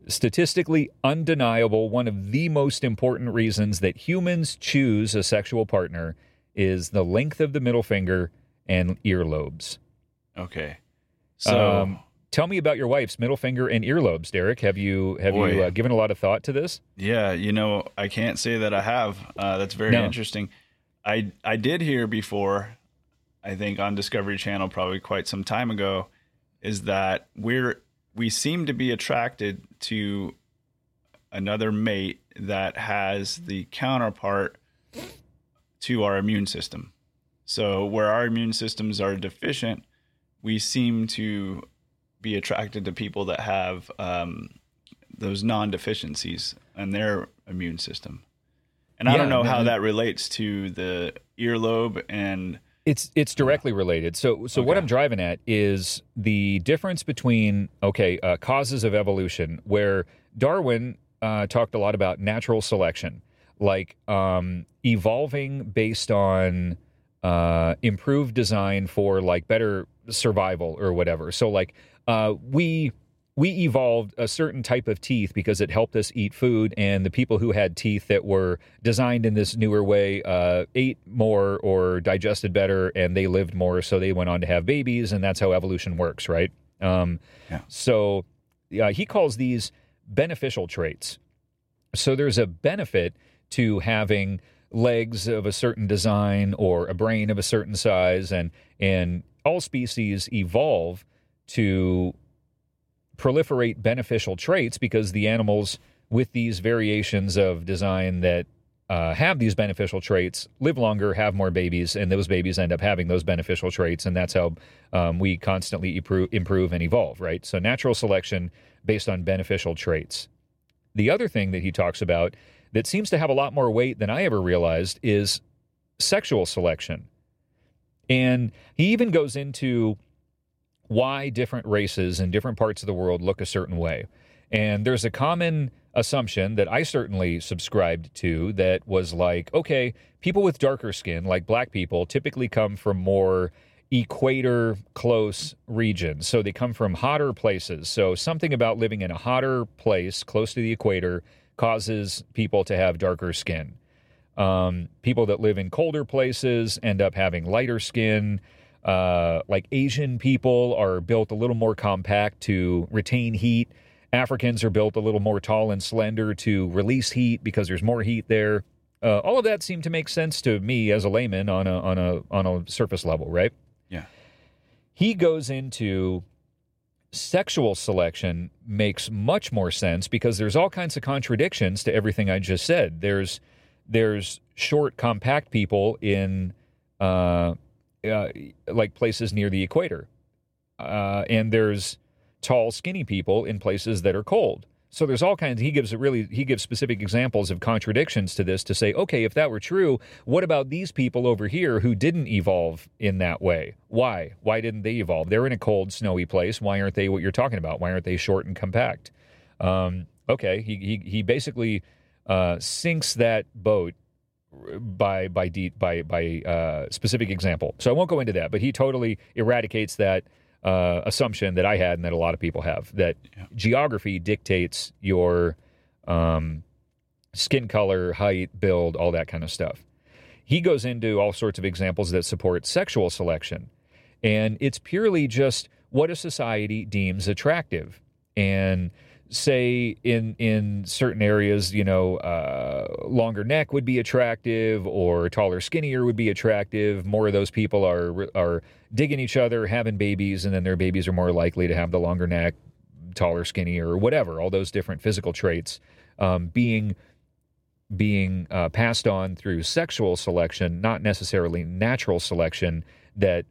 Statistically undeniable, one of the most important reasons that humans choose a sexual partner is the length of the middle finger and earlobes. Okay. So Um, Tell me about your wife's middle finger and earlobes, Derek. Have you have Boy. you uh, given a lot of thought to this? yeah, you know, I can't say that I have. Uh, that's very No. interesting. I I did hear before, I think on Discovery Channel probably quite some time ago, is that we're we seem to be attracted to another mate that has the counterpart to our immune system. So where our immune systems are deficient, we seem to be attracted to people that have um, those non-deficiencies in their immune system. And I don't know how that relates to the earlobe and It's it's directly related. So so what I'm driving at is the difference between okay uh, causes of evolution, where Darwin uh, talked a lot about natural selection, like um, evolving based on uh, improved design for like better survival or whatever. So like uh, we we evolved a certain type of teeth because it helped us eat food, and the people who had teeth that were designed in this newer way uh, ate more or digested better, and they lived more, so they went on to have babies, and that's how evolution works, right? Um, Yeah. So uh, he calls these beneficial traits. So there's a benefit to having legs of a certain design or a brain of a certain size, and and all species evolve to proliferate beneficial traits because the animals with these variations of design that uh, have these beneficial traits live longer, have more babies, and those babies end up having those beneficial traits, and that's how um, we constantly improve, improve and evolve, right? So natural selection based on beneficial traits. The other thing that he talks about that seems to have a lot more weight than I ever realized is sexual selection. And he even goes into why different races in different parts of the world look a certain way. And there's a common assumption that I certainly subscribed to that was like, okay, people with darker skin, like black people, typically come from more equator close regions. So they come from hotter places. So something about living in a hotter place close to the equator causes people to have darker skin. Um, people that live in colder places end up having lighter skin. Uh, like Asian people are built a little more compact to retain heat. Africans are built a little more tall and slender to release heat because there's more heat there. Uh, all of that seemed to make sense to me as a layman on a on a on a surface level, right? Yeah. He goes into sexual selection makes much more sense because there's all kinds of contradictions to everything I just said. There's there's short, compact people in uh, uh, like places near the equator, uh, and there's tall, skinny people in places that are cold. So there's all kinds. He gives really he gives specific examples of contradictions to this to say, okay, if that were true, what about these people over here who didn't evolve in that way? Why? Why didn't they evolve? They're in a cold, snowy place. Why aren't they what you're talking about? Why aren't they short and compact? Um, okay, he he he basically uh, sinks that boat by by de- by by uh, specific example. So I won't go into that, but he totally eradicates that uh, assumption that I had and that a lot of people have that Yeah. geography dictates your um, skin color, height, build, all that kind of stuff. He goes into all sorts of examples that support sexual selection, and it's purely just what a society deems attractive. And say in in certain areas, you know, uh, longer neck would be attractive, or taller, skinnier would be attractive. More of those people are are digging each other, having babies, and then their babies are more likely to have the longer neck, taller, skinnier, or whatever. All those different physical traits um, being being uh, passed on through sexual selection, not necessarily natural selection. That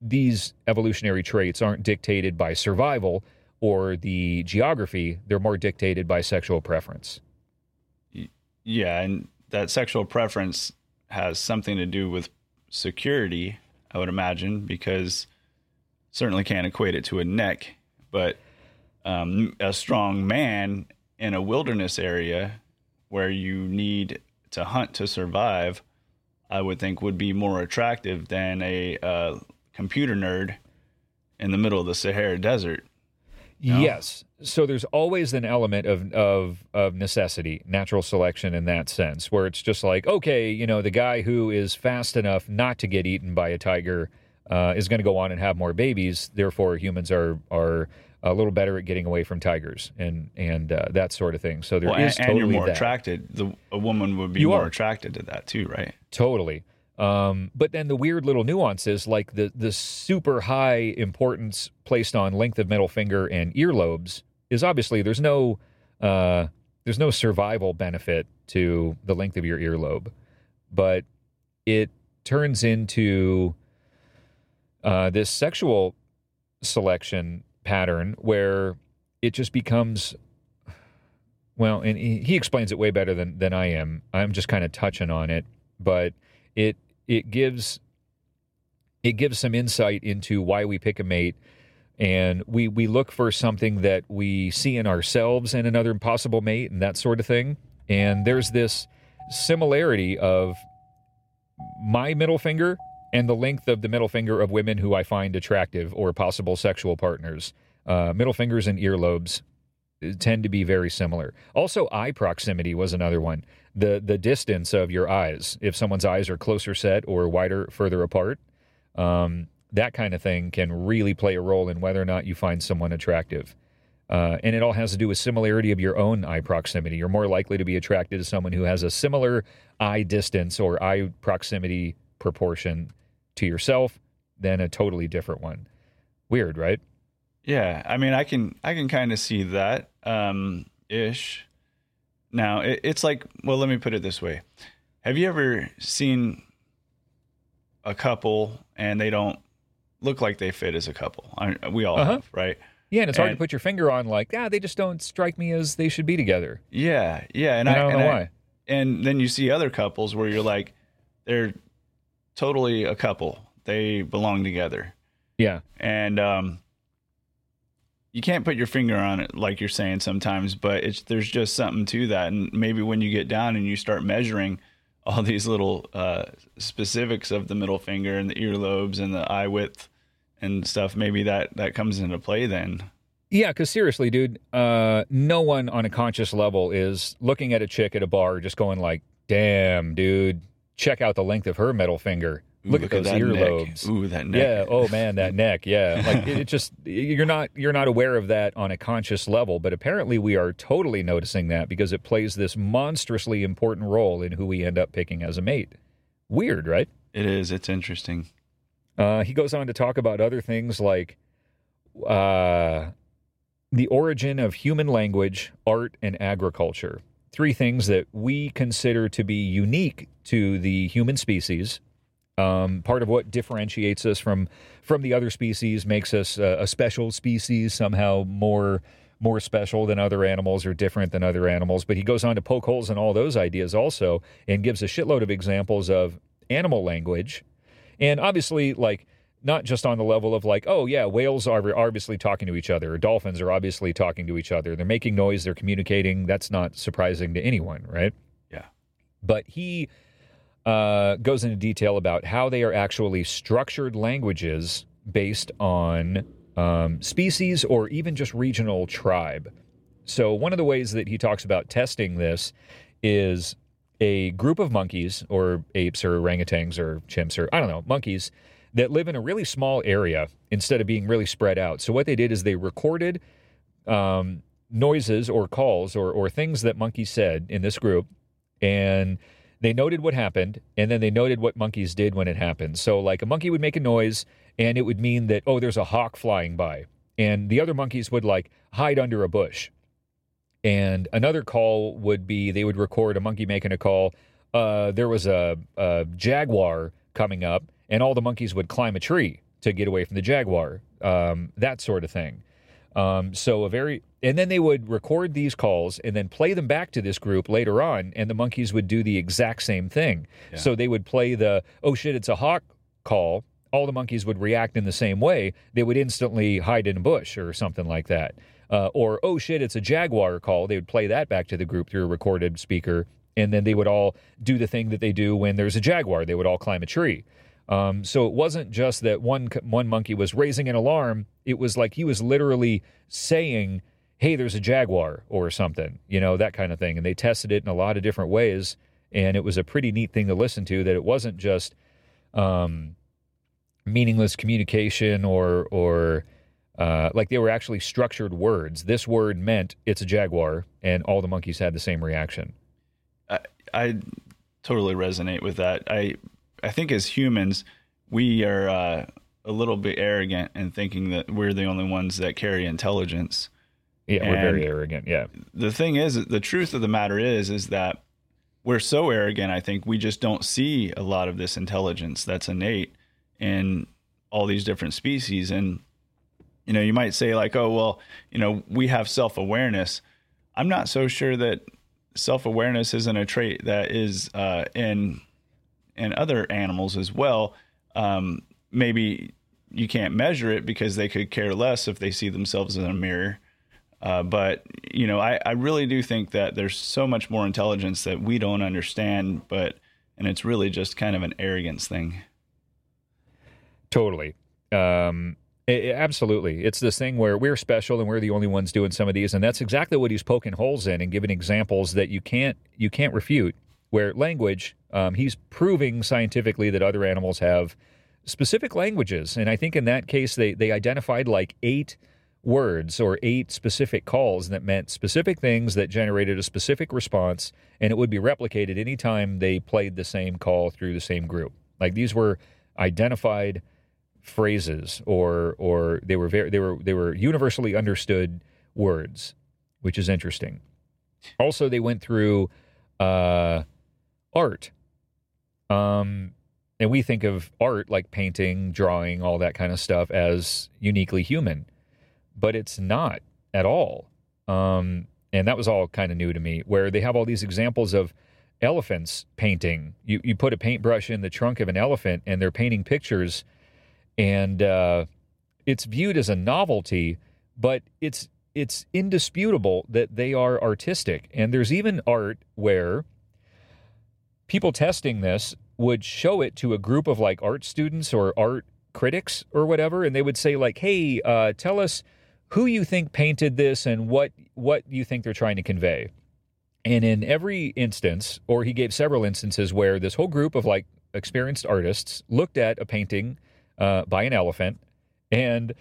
these evolutionary traits aren't dictated by survival or the geography; they're more dictated by sexual preference. Yeah, and that sexual preference has something to do with security, I would imagine, because certainly can't equate it to a neck, but um, a strong man in a wilderness area where you need to hunt to survive, I would think would be more attractive than a uh, computer nerd in the middle of the Sahara Desert. No? Yes. So there's always an element of, of of necessity, natural selection in that sense, where it's just like, okay, you know, the guy who is fast enough not to get eaten by a tiger uh, is going to go on and have more babies. Therefore, humans are are a little better at getting away from tigers and and uh, that sort of thing. So there is Well, and, totally and you're more that. attracted. The, a woman would be You more are. attracted to that too, right? Totally. Um, but then the weird little nuances, like the the super high importance placed on length of middle finger and earlobes, is obviously there's no uh, there's no survival benefit to the length of your earlobe, but it turns into uh, this sexual selection pattern where it just becomes well, and he, explains it way better than than I am. I'm just kind of touching on it, but it it gives it gives some insight into why we pick a mate and we we look for something that we see in ourselves and another possible mate and that sort of thing and there's this similarity of my middle finger and the length of the middle finger of women who I find attractive or possible sexual partners. Uh, middle fingers and earlobes tend to be very similar. Also, eye proximity was another one. The the distance of your eyes. If someone's eyes are closer set or wider, further apart, um, that kind of thing can really play a role in whether or not you find someone attractive. Uh, and it all has to do with similarity of your own eye proximity. You're more likely to be attracted to someone who has a similar eye distance or eye proximity proportion to yourself than a totally different one. Weird, right? Yeah, I mean, I can I can kind of see that um, ish. Now it, it's like, well, let me put it this way: Have you ever seen a couple and they don't look like they fit as a couple? I, we all Uh-huh. have, right? Yeah, and it's hard to put your finger on like, ah, they just don't strike me as they should be together. Yeah, yeah, and And I I, don't and know why. and then you see other couples where you're like, they're totally a couple. They belong together. Yeah. and um, you can't put your finger on it like you're saying sometimes, but it's there's just something to that. And maybe when you get down and you start measuring all these little uh, specifics of the middle finger and the earlobes and the eye width and stuff, maybe that that comes into play then. Yeah, because seriously, dude, uh, no one on a conscious level is looking at a chick at a bar just going like, "Damn, dude, check out the length of her middle finger." Ooh, look, at those earlobes. Neck. Ooh, that neck. Yeah. Oh man, that neck. Yeah. Like it, it, just you're not you're not aware of that on a conscious level, but apparently we are totally noticing that because it plays this monstrously important role in who we end up picking as a mate. Weird, right? It is. It's interesting. Uh, he goes on to talk about other things like uh, the origin of human language, art, and agriculture. Three things that we consider to be unique to the human species um, part of what differentiates us from from the other species makes us uh, a special species, somehow more more special than other animals or different than other animals. But he goes on to poke holes in all those ideas also, and gives a shitload of examples of animal language, and obviously like not just on the level of like, oh yeah, whales are obviously talking to each other, or dolphins are obviously talking to each other. They're making noise, they're communicating. That's not surprising to anyone, right? Yeah. But he uh, goes into detail about how they are actually structured languages based on um, species or even just regional tribe. So, one of the ways that he talks about testing this is a group of monkeys or apes or orangutans or chimps or I don't know, monkeys that live in a really small area instead of being really spread out. So, what they did is they recorded um, noises or calls or, or things that monkeys said in this group and they noted what happened and then they noted what monkeys did when it happened. So, like a monkey would make a noise and it would mean that, oh, there's a hawk flying by. And the other monkeys would like hide under a bush. And another call would be they would record a monkey making a call. Uh, there was a, a jaguar coming up, and all the monkeys would climb a tree to get away from the jaguar. Um, that sort of thing. Um, so a very and then they would record these calls and then play them back to this group later on, and the monkeys would do the exact same thing. Yeah. So they would play the oh shit, it's a hawk call. All the monkeys would react in the same way. They would instantly hide in a bush or something like that. Uh, or oh shit, it's a jaguar call. They would play that back to the group through a recorded speaker, and then they would all do the thing that they do when there's a jaguar. They would all climb a tree. Um, so it wasn't just that one one monkey was raising an alarm. It was like he was literally saying, "Hey, there's a jaguar" or something, you know, that kind of thing. And they tested it in a lot of different ways, and it was a pretty neat thing to listen to. That it wasn't just um, meaningless communication or or uh, like they were actually structured words. This word meant it's a jaguar, and all the monkeys had the same reaction. I, I totally resonate with that. I I think as humans, we are uh, a little bit arrogant in thinking that we're the only ones that carry intelligence. Yeah, and we're very arrogant. Yeah. The thing is, the truth of the matter is, is that we're so arrogant. I think we just don't see a lot of this intelligence that's innate in all these different species. And you know, you might say like, oh well, you know, we have self awareness. I'm not so sure that self awareness isn't a trait that is uh, in and other animals as well. Um, maybe you can't measure it because they could care less if they see themselves in a mirror. Uh, but you know, I, I really do think that there's so much more intelligence that we don't understand, but and it's really just kind of an arrogance thing. Totally. Um, it, absolutely. It's this thing where we're special and we're the only ones doing some of these, and that's exactly what he's poking holes in and giving examples that you can't you can't refute where language, um, he's proving scientifically that other animals have specific languages. And I think in that case, they, they identified like eight words or eight specific calls that meant specific things that generated a specific response, and it would be replicated anytime they played the same call through the same group. Like these were identified phrases or or they were very they were they were universally understood words, which is interesting. Also, they went through uh, art. Um, and we think of art like painting, drawing, all that kind of stuff as uniquely human, but it's not at all. Um, and that was all kind of new to me, where they have all these examples of elephants painting. You you put a paintbrush in the trunk of an elephant, and they're painting pictures, and uh, it's viewed as a novelty, but it's it's indisputable that they are artistic. And there's even art where people testing this would show it to a group of like art students or art critics or whatever, and they would say like, "Hey, uh, tell us who you think painted this and what what you think they're trying to convey." And in every instance, or he gave several instances where this whole group of like experienced artists looked at a painting uh, by an elephant and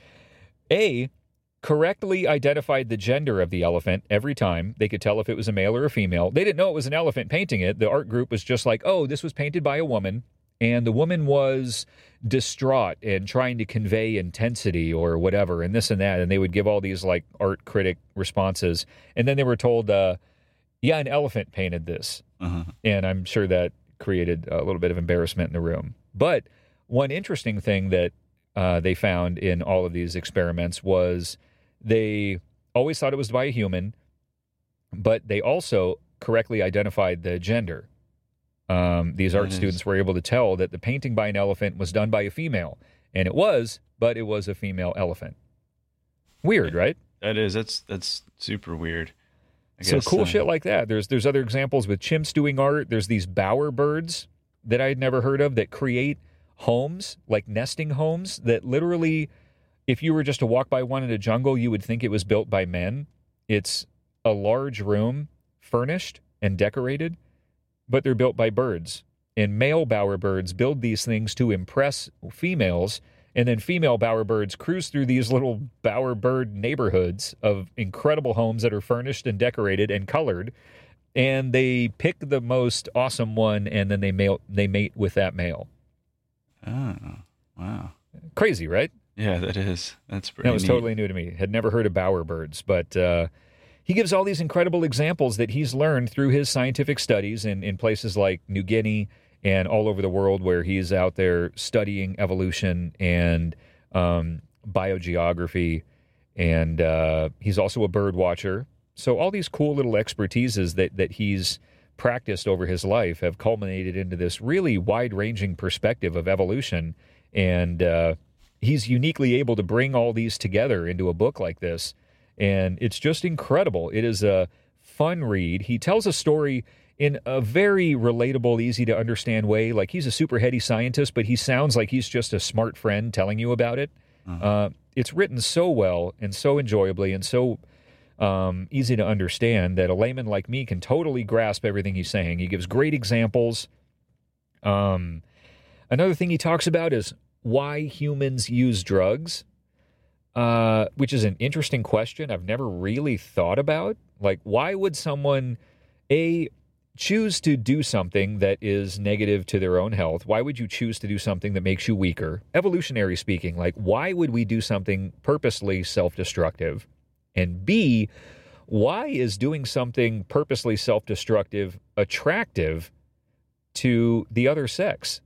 a correctly identified the gender of the elephant every time. They could tell if it was a male or a female. They didn't know it was an elephant painting it. The art group was just like, oh, this was painted by a woman. And the woman was distraught and trying to convey intensity or whatever, and this and that. And they would give all these like art critic responses. And then they were told, uh, yeah, an elephant painted this. Uh-huh. And I'm sure that created a little bit of embarrassment in the room. But one interesting thing that uh, they found in all of these experiments was they always thought it was by a human, but they also correctly identified the gender. Um, these art students were able to tell that the painting by an elephant was done by a female, and it was, but it was a female elephant. Weird, right? That is that's that's super weird. I So guess, cool uh, shit like that. There's there's other examples with chimps doing art. There's these bower birds that I had never heard of that create homes, like nesting homes that literally if you were just to walk by one in a jungle, you would think it was built by men. It's a large room, furnished and decorated, but they're built by birds. And male bowerbirds build these things to impress females, and then female bowerbirds cruise through these little bowerbird neighborhoods of incredible homes that are furnished and decorated and colored. And they pick the most awesome one, and then they male, they mate with that male. Oh, wow. Crazy, right? Yeah, that is. That's pretty. That was neat. totally new to me. Had never heard of bowerbirds, but uh, he gives all these incredible examples that he's learned through his scientific studies in, in places like New Guinea and all over the world where he's out there studying evolution and um, biogeography. And uh, he's also a bird watcher. So all these cool little expertises that, that he's practiced over his life have culminated into this really wide ranging perspective of evolution. And uh, he's uniquely able to bring all these together into a book like this. And it's just incredible. It is a fun read. He tells a story in a very relatable, easy to understand way. Like he's a super heady scientist, but he sounds like he's just a smart friend telling you about it. Uh, it's written so well and so enjoyably and so um, easy to understand that a layman like me can totally grasp everything he's saying. He gives great examples. Um, another thing he talks about is why humans use drugs, uh, which is an interesting question I've never really thought about. Like, why would someone, A, choose to do something that is negative to their own health? Why would you choose to do something that makes you weaker? Evolutionary speaking, like, why would we do something purposely self destructive? And B, why is doing something purposely self destructive attractive to the other sex?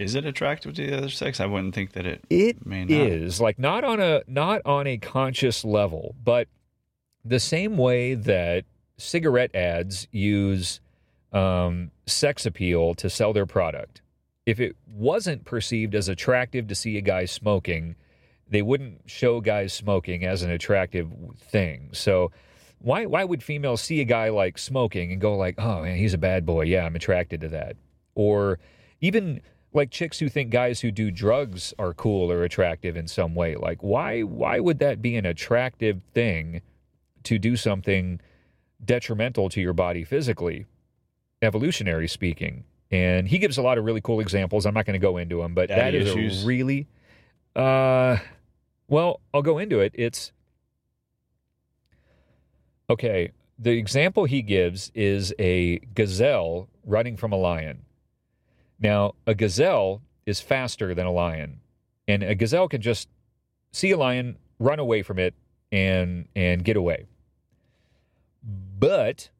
Is it attractive to the other sex? I wouldn't think that it. It May not. is like not on a not on a conscious level, but the same way that cigarette ads use um, sex appeal to sell their product. If it wasn't perceived as attractive to see a guy smoking, they wouldn't show guys smoking as an attractive thing. So why why would females see a guy like smoking and go like, "Oh man, he's a bad boy. Yeah, I'm attracted to that." Or even like chicks who think guys who do drugs are cool or attractive in some way. Like why why would that be an attractive thing to do something detrimental to your body physically, evolutionary speaking? And he gives a lot of really cool examples. I'm not going to go into them, but that Daddy is a really uh well, I'll go into it. It's Okay, the example he gives is a gazelle running from a lion. Now, a gazelle is faster than a lion, and a gazelle can just see a lion, run away from it, and and get away. But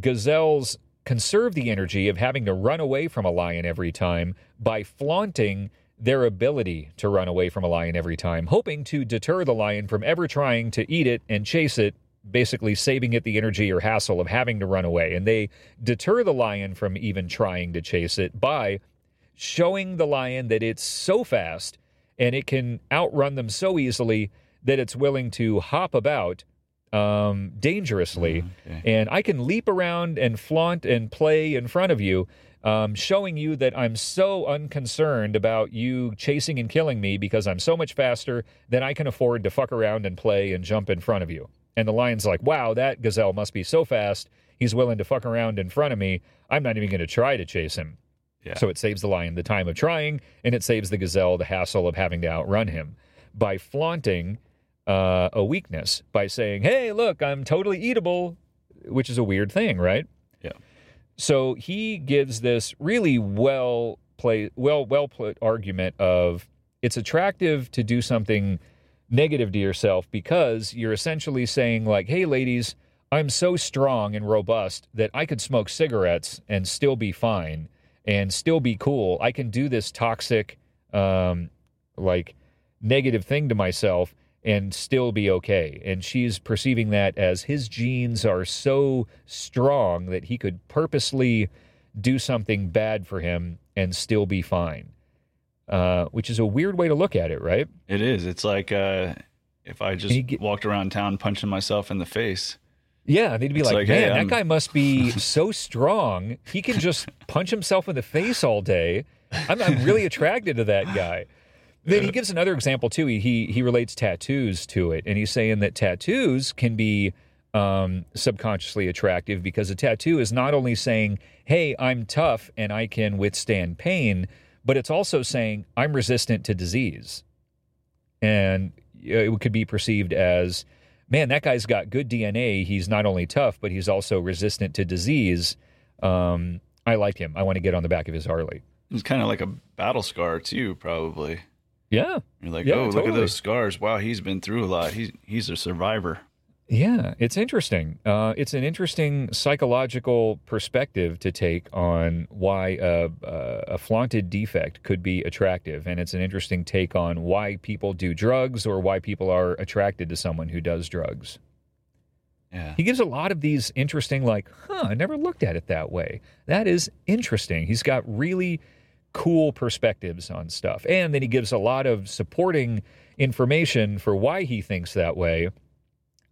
gazelles conserve the energy of having to run away from a lion every time by flaunting their ability to run away from a lion every time, hoping to deter the lion from ever trying to eat it and chase it, basically saving it the energy or hassle of having to run away. And they deter the lion from even trying to chase it by showing the lion that it's so fast and it can outrun them so easily that it's willing to hop about um, dangerously, Okay. and I can leap around and flaunt and play in front of you, um, showing you that I'm so unconcerned about you chasing and killing me because I'm so much faster that I can afford to fuck around and play and jump in front of you. And the lion's like, wow, that gazelle must be so fast. He's willing to fuck around in front of me. I'm not even going to try to chase him. Yeah. So it saves the lion the time of trying, and it saves the gazelle the hassle of having to outrun him by flaunting uh, a weakness by saying, "Hey, look, I'm totally eatable," which is a weird thing, right? Yeah. So he gives this really well play, well well put argument of it's attractive to do something negative to yourself because you're essentially saying like, "Hey, ladies." I'm so strong and robust that I could smoke cigarettes and still be fine and still be cool. I can do this toxic, um, like negative thing to myself and still be okay. And she's perceiving that as his genes are so strong that he could purposely do something bad for him and still be fine. Uh, which is a weird way to look at it, right? It is. It's like uh, if I just get- walked around town punching myself in the face. Yeah, they'd be like, like, hey, man, that guy must be so strong. He can just punch himself in the face all day. I'm, I'm really attracted to that guy. Then he gives another example too. He, he he relates tattoos to it, and he's saying that tattoos can be um, subconsciously attractive because a tattoo is not only saying, "Hey, I'm tough and I can withstand pain," but it's also saying, "I'm resistant to disease." and uh, it could be perceived as man that guy's got good dna he's not only tough but he's also resistant to disease um, i like him i want to get on the back of his harley It's kind of like a battle scar too, probably. yeah You're like, Yeah, oh, look at those scars. Wow, he's been through a lot. He's he's a survivor. Yeah it's interesting uh, it's an interesting psychological perspective to take on why a, a, a flaunted defect could be attractive and it's an interesting take on why people do drugs or why people are attracted to someone who does drugs Yeah. He gives a lot of these interesting, like, huh, I never looked at it that way. That is interesting. He's got really cool perspectives on stuff. And then he gives a lot of supporting information for why he thinks that way.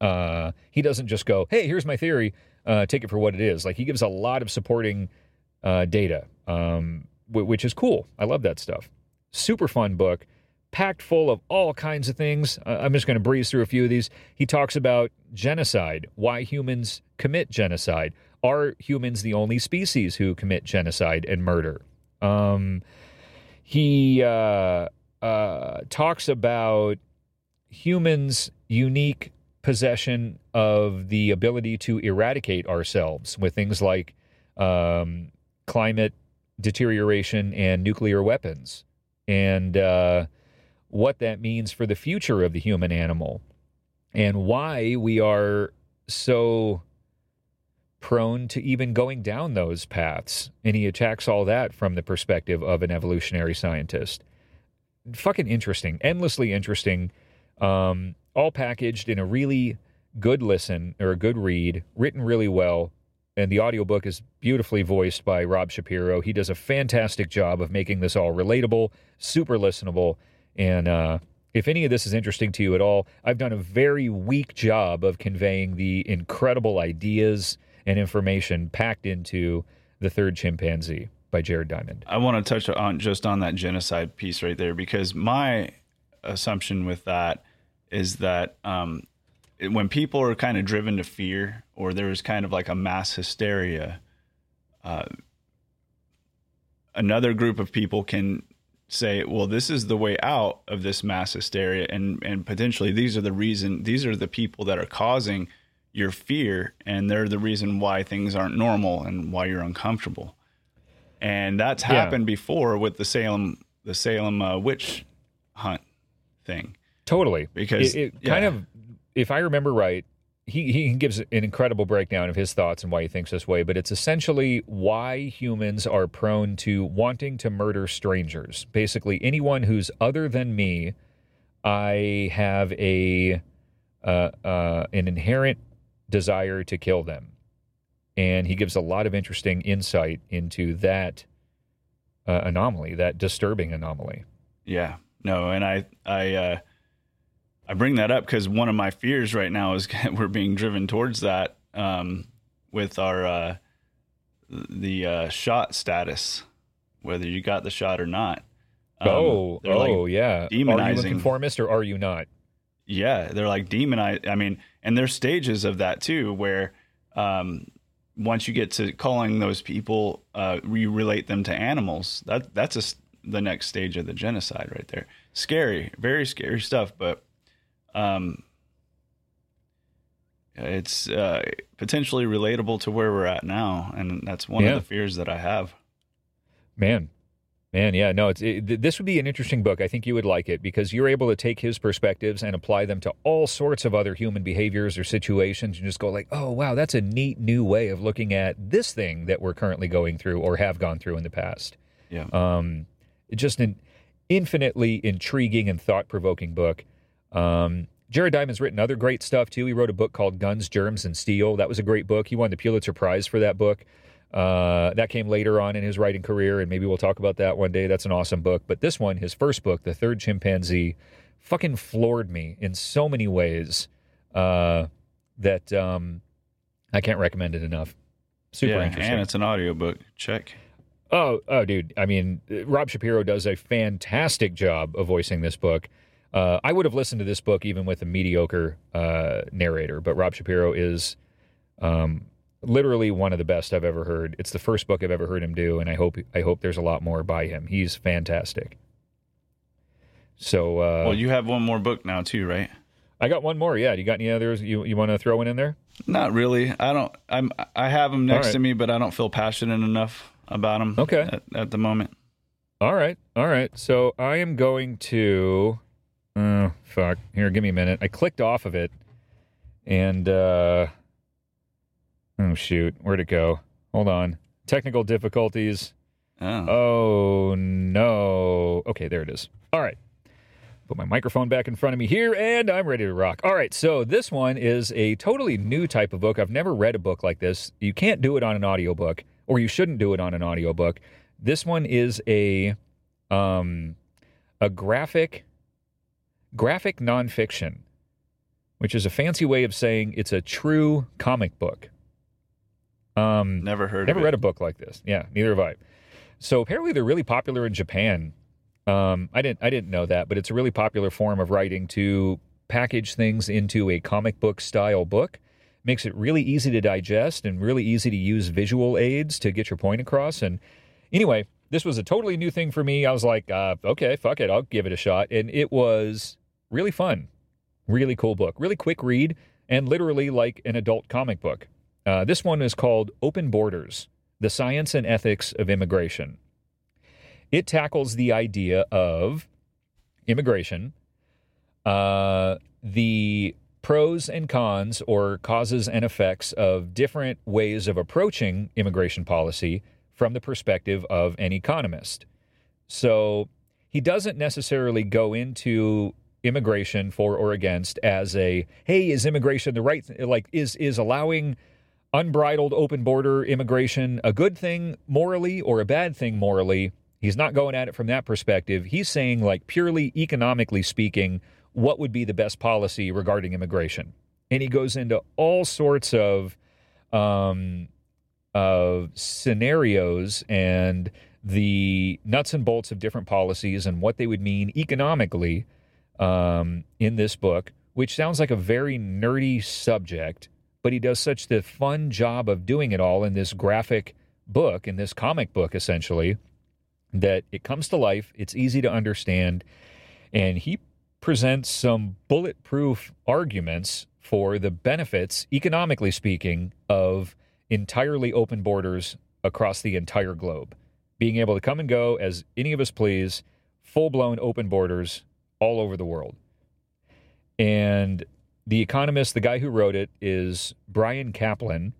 Uh, he doesn't just go, hey, here's my theory, uh, take it for what it is. Like, he gives a lot of supporting uh, data, um, w- which is cool. I love that stuff. Super fun book packed full of all kinds of things. I'm just going to breeze through a few of these. He talks about genocide, why humans commit genocide. Are humans the only species who commit genocide and murder? Um, he uh, uh, talks about humans' unique possession of the ability to eradicate ourselves with things like um, climate deterioration and nuclear weapons. And uh, what that means for the future of the human animal and why we are so prone to even going down those paths. And he attacks all that from the perspective of an evolutionary scientist. Fucking interesting, endlessly interesting, um, all packaged in a really good listen or a good read, written really well. And the audiobook is beautifully voiced by Rob Shapiro. He does a fantastic job of making this all relatable, super listenable, and uh, if any of this is interesting to you at all, I've done a very weak job of conveying the incredible ideas and information packed into The Third Chimpanzee by Jared Diamond. I want to touch on just on that genocide piece right there because my assumption with that is that um, it- when people are kind of driven to fear or there's kind of like a mass hysteria, uh, another group of people can say, well, this is the way out of this mass hysteria, and and potentially these are the reason these are the people that are causing your fear, and they're the reason why things aren't normal and why you're uncomfortable. And that's Yeah. happened before with the Salem the Salem uh, witch hunt thing. Totally. Because, it, it kind of, if I remember right, he, he gives an incredible breakdown of his thoughts and why he thinks this way, but it's essentially why humans are prone to wanting to murder strangers. Basically, anyone who's other than me, I have a uh, uh, an inherent desire to kill them. And he gives a lot of interesting insight into that uh, anomaly, that disturbing anomaly. Yeah. No, and I I uh I bring that up because one of my fears right now is we're being driven towards that um, with our uh, the uh, shot status, whether you got the shot or not. Um, oh, oh, like yeah. Demonizing. Are you a conformist or are you not? Yeah, they're like demonize. I mean, and there's stages of that too, where um, once you get to calling those people, uh, you relate them to animals. That that's a, the next stage of the genocide right there. Scary, very scary stuff, but um, it's uh, potentially relatable to where we're at now, and that's one Yeah. of the fears that I have. Man, man, yeah, no, it's it, this would be an interesting book. I think you would like it because you're able to take his perspectives and apply them to all sorts of other human behaviors or situations, and just go like, oh wow, that's a neat new way of looking at this thing that we're currently going through or have gone through in the past. Yeah. Um, just an infinitely intriguing and thought provoking book. Um, Jared Diamond's written other great stuff too. He wrote a book called Guns, Germs, and Steel. That was a great book. He won the Pulitzer Prize for that book. Uh, that came later on in his writing career, and maybe we'll talk about that one day. That's an awesome book. But this one, his first book, The Third Chimpanzee, fucking floored me in so many ways uh, that um, I can't recommend it enough. Super yeah, interesting. and it's an audiobook. Check. Oh, oh, dude. I mean, Rob Shapiro does a fantastic job of voicing this book. Uh, I would have listened to this book even with a mediocre uh, narrator, but Rob Shapiro is um, literally one of the best I've ever heard. It's the first book I've ever heard him do, and I hope I hope there's a lot more by him. He's fantastic. So, uh, Well, you have one more book now too, right? I got one more. Yeah, you got any others you you want to throw one in there? Not really. I don't. I'm. I have them next right. to me, but I don't feel passionate enough about them. Okay. At, at the moment. All right, all right. So I am going to. Oh fuck! Here, give me a minute. I clicked off of it, and uh, oh shoot, where'd it go? Hold on. Technical difficulties. Oh. Oh no. Okay, there it is. All right. Put my microphone back in front of me here, and I'm ready to rock. All right, so this one is a totally new type of book. I've never read a book like this. You can't do it on an audiobook, or you shouldn't do it on an audiobook. This one is a um a graphic graphic nonfiction, which is a fancy way of saying it's a true comic book. Um Never heard. Never read it. a book like this. Yeah, neither have I. So apparently they're really popular in Japan. Um, I didn't I didn't know that, but it's a really popular form of writing to package things into a comic book style book. Makes it really easy to digest and really easy to use visual aids to get your point across. And anyway, this was a totally new thing for me. I was like, uh, okay, fuck it, I'll give it a shot. And it was really fun, really cool book, really quick read, and literally like an adult comic book. Uh, this one is called Open Borders The Science and Ethics of Immigration. It tackles the idea of immigration, uh, the pros and cons or causes and effects of different ways of approaching immigration policy from the perspective of an economist. So he doesn't necessarily go into immigration for or against as a hey is immigration the right th- like is is allowing unbridled open border immigration a good thing morally or a bad thing morally? He's not going at it from that perspective. He's saying like purely economically speaking what would be the best policy regarding immigration? And he goes into all sorts of um of scenarios and the nuts and bolts of different policies and what they would mean economically um, in this book, which sounds like a very nerdy subject, but he does such the fun job of doing it all in this graphic book, in this comic book, essentially, that it comes to life. It's easy to understand. And he presents some bulletproof arguments for the benefits, economically speaking, of entirely open borders across the entire globe. Being able to come and go as any of us please, full blown open borders all over the world. And the economist, the guy who wrote it, is Bryan Caplan.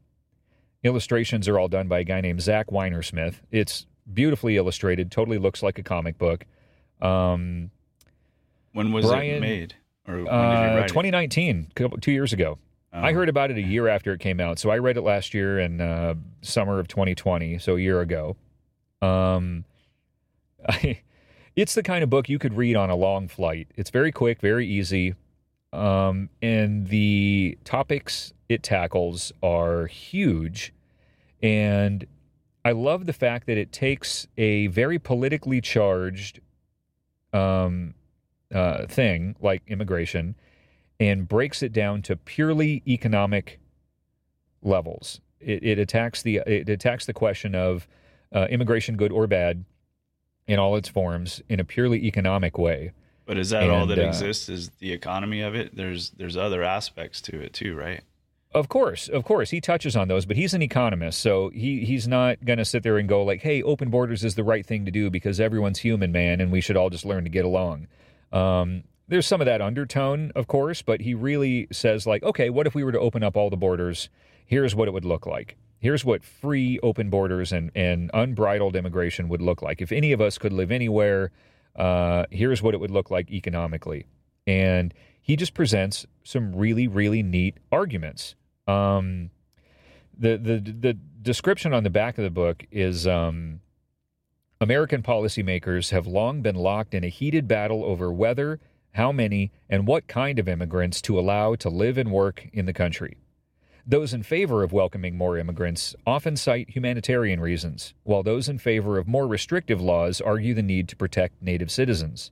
Illustrations are all done by a guy named Zach Weinersmith. It's beautifully illustrated, totally looks like a comic book. Um, When was Brian, it made? Or when did you uh, write it? 2019, couple- two years ago. I Oh. heard about it a year after it came out. So I read it last year in uh, summer of 2020, so a year ago. Um, I, it's the kind of book you could read on a long flight. It's very quick, very easy. um, and the topics it tackles are huge. And I love the fact that it takes a very politically charged um, uh, thing like immigration and breaks it down to purely economic levels. It, it attacks the it attacks the question of uh, immigration, good or bad, in all its forms, in a purely economic way. But is that and, all that uh, exists? Is the economy of it? There's there's other aspects to it too, right? Of course, of course, he touches on those, but he's an economist, so he he's not going to sit there and go like, "Hey, open borders is the right thing to do because everyone's human, man, and we should all just learn to get along." Um, there's some of that undertone, of course, but he really says like, "Okay, what if we were to open up all the borders? Here's what it would look like. Here's what free, open borders and and unbridled immigration would look like. If any of us could live anywhere, uh, here's what it would look like economically." And he just presents some really, really neat arguments um, the, the the description on the back of the book is um, American policymakers have long been locked in a heated battle over whether, how many, and what kind of immigrants to allow to live and work in the country. Those in favor of welcoming more immigrants often cite humanitarian reasons, while those in favor of more restrictive laws argue the need to protect native citizens.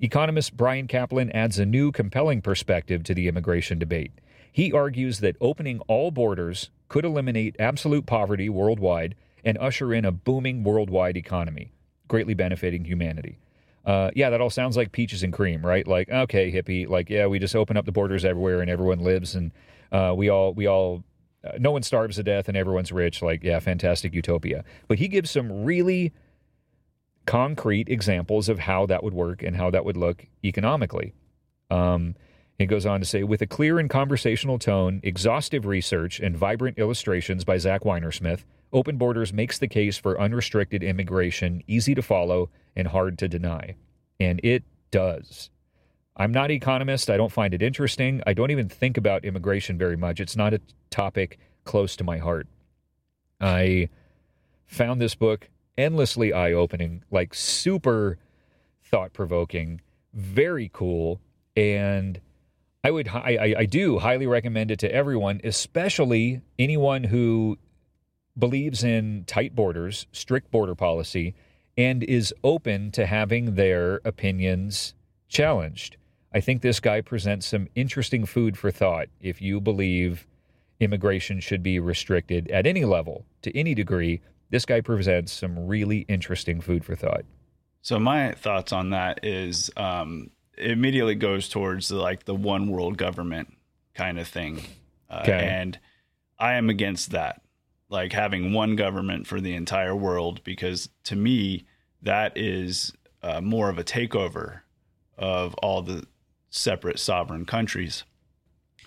Economist Bryan Caplan adds a new, compelling perspective to the immigration debate. He argues that opening all borders could eliminate absolute poverty worldwide and usher in a booming worldwide economy, greatly benefiting humanity. Uh, yeah, that all sounds like peaches and cream, right? Like, okay, hippie, like, yeah, we just open up the borders everywhere and everyone lives and uh, we all, we all, uh, no one starves to death and everyone's rich. Like, yeah, fantastic utopia. But he gives some really concrete examples of how that would work and how that would look economically. Um, it goes on to say, with a clear and conversational tone, exhaustive research, and vibrant illustrations by Zach Weinersmith, Open Borders makes the case for unrestricted immigration easy to follow and hard to deny. And it does. I'm not an economist. I don't find it interesting. I don't even think about immigration very much. It's not a topic close to my heart. I found this book endlessly eye opening, like super thought provoking, very cool, and I would I, I do highly recommend it to everyone, especially anyone who believes in tight borders, strict border policy, and is open to having their opinions challenged. I think this guy presents some interesting food for thought if you believe immigration should be restricted at any level, to any degree. This guy presents some really interesting food for thought. So, my thoughts on that is um, immediately goes towards the, like the one world government kind of thing. Uh, okay. And I am against that, like having one government for the entire world, because to me, that is uh, more of a takeover of all the separate sovereign countries.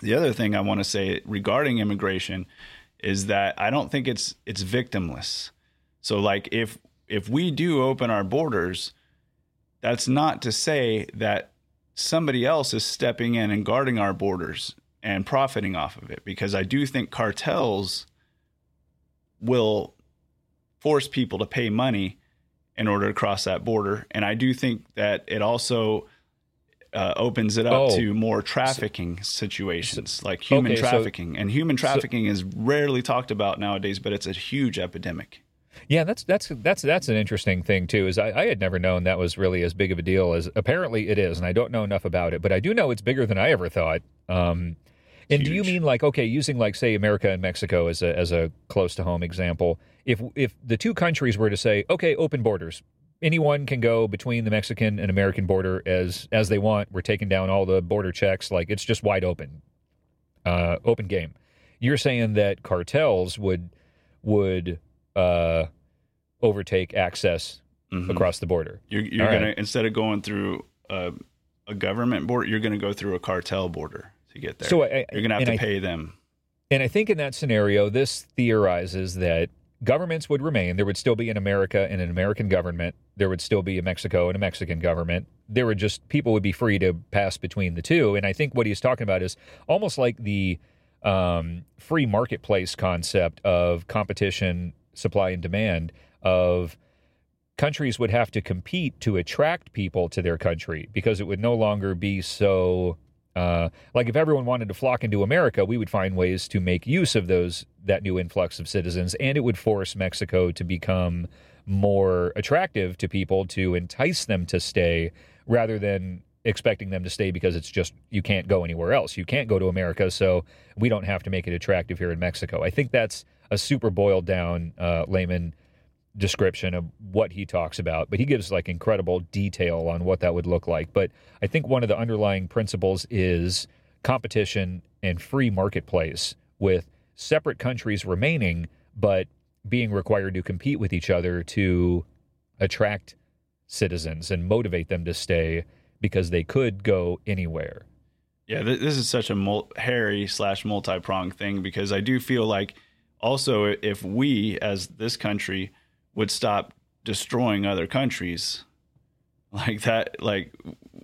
The other thing I want to say regarding immigration is that I don't think it's it's victimless. So like if if we do open our borders, that's not to say that somebody else is stepping in and guarding our borders and profiting off of it because I do think cartels will force people to pay money in order to cross that border. And I do think that it also uh, opens it up oh, to more trafficking so, situations so, like human okay, trafficking. So, and human trafficking is rarely talked about nowadays, but it's a huge epidemic. Yeah, that's that's that's that's an interesting thing too. Is I, I, had never known that was really as big of a deal as apparently it is, and I don't know enough about it, but I do know it's bigger than I ever thought. Um, and Huge. do you mean like okay, using like say America and Mexico as a as a close to home example? If if the two countries were to say okay, open borders, anyone can go between the Mexican and American border as as they want. We're taking down all the border checks, like it's just wide open, uh, open game. You're saying that cartels would would uh, overtake access mm-hmm. across the border. You're, you're going right. to instead of going through a, a government border, you're going to go through a cartel border to get there. So I, you're going to have to I, pay them. And I think in that scenario, this theorizes that governments would remain. There would still be an America and an American government. There would still be a Mexico and a Mexican government. There would just people would be free to pass between the two. And I think what he's talking about is almost like the um, free marketplace concept of competition supply and demand of countries would have to compete to attract people to their country because it would no longer be so Uh, like if everyone wanted to flock into America, we would find ways to make use of those that new influx of citizens, and it would force Mexico to become more attractive to people to entice them to stay, rather than expecting them to stay because it's just you can't go anywhere else. You can't go to America, so we don't have to make it attractive here in Mexico. I think that's a super boiled down uh, layman description of what he talks about, but he gives like incredible detail on what that would look like. But I think one of the underlying principles is competition and free marketplace with separate countries remaining, but being required to compete with each other to attract citizens and motivate them to stay because they could go anywhere. Yeah, this is such a mul- hairy slash multi pronged thing because I do feel like also if we as this country would stop destroying other countries like that like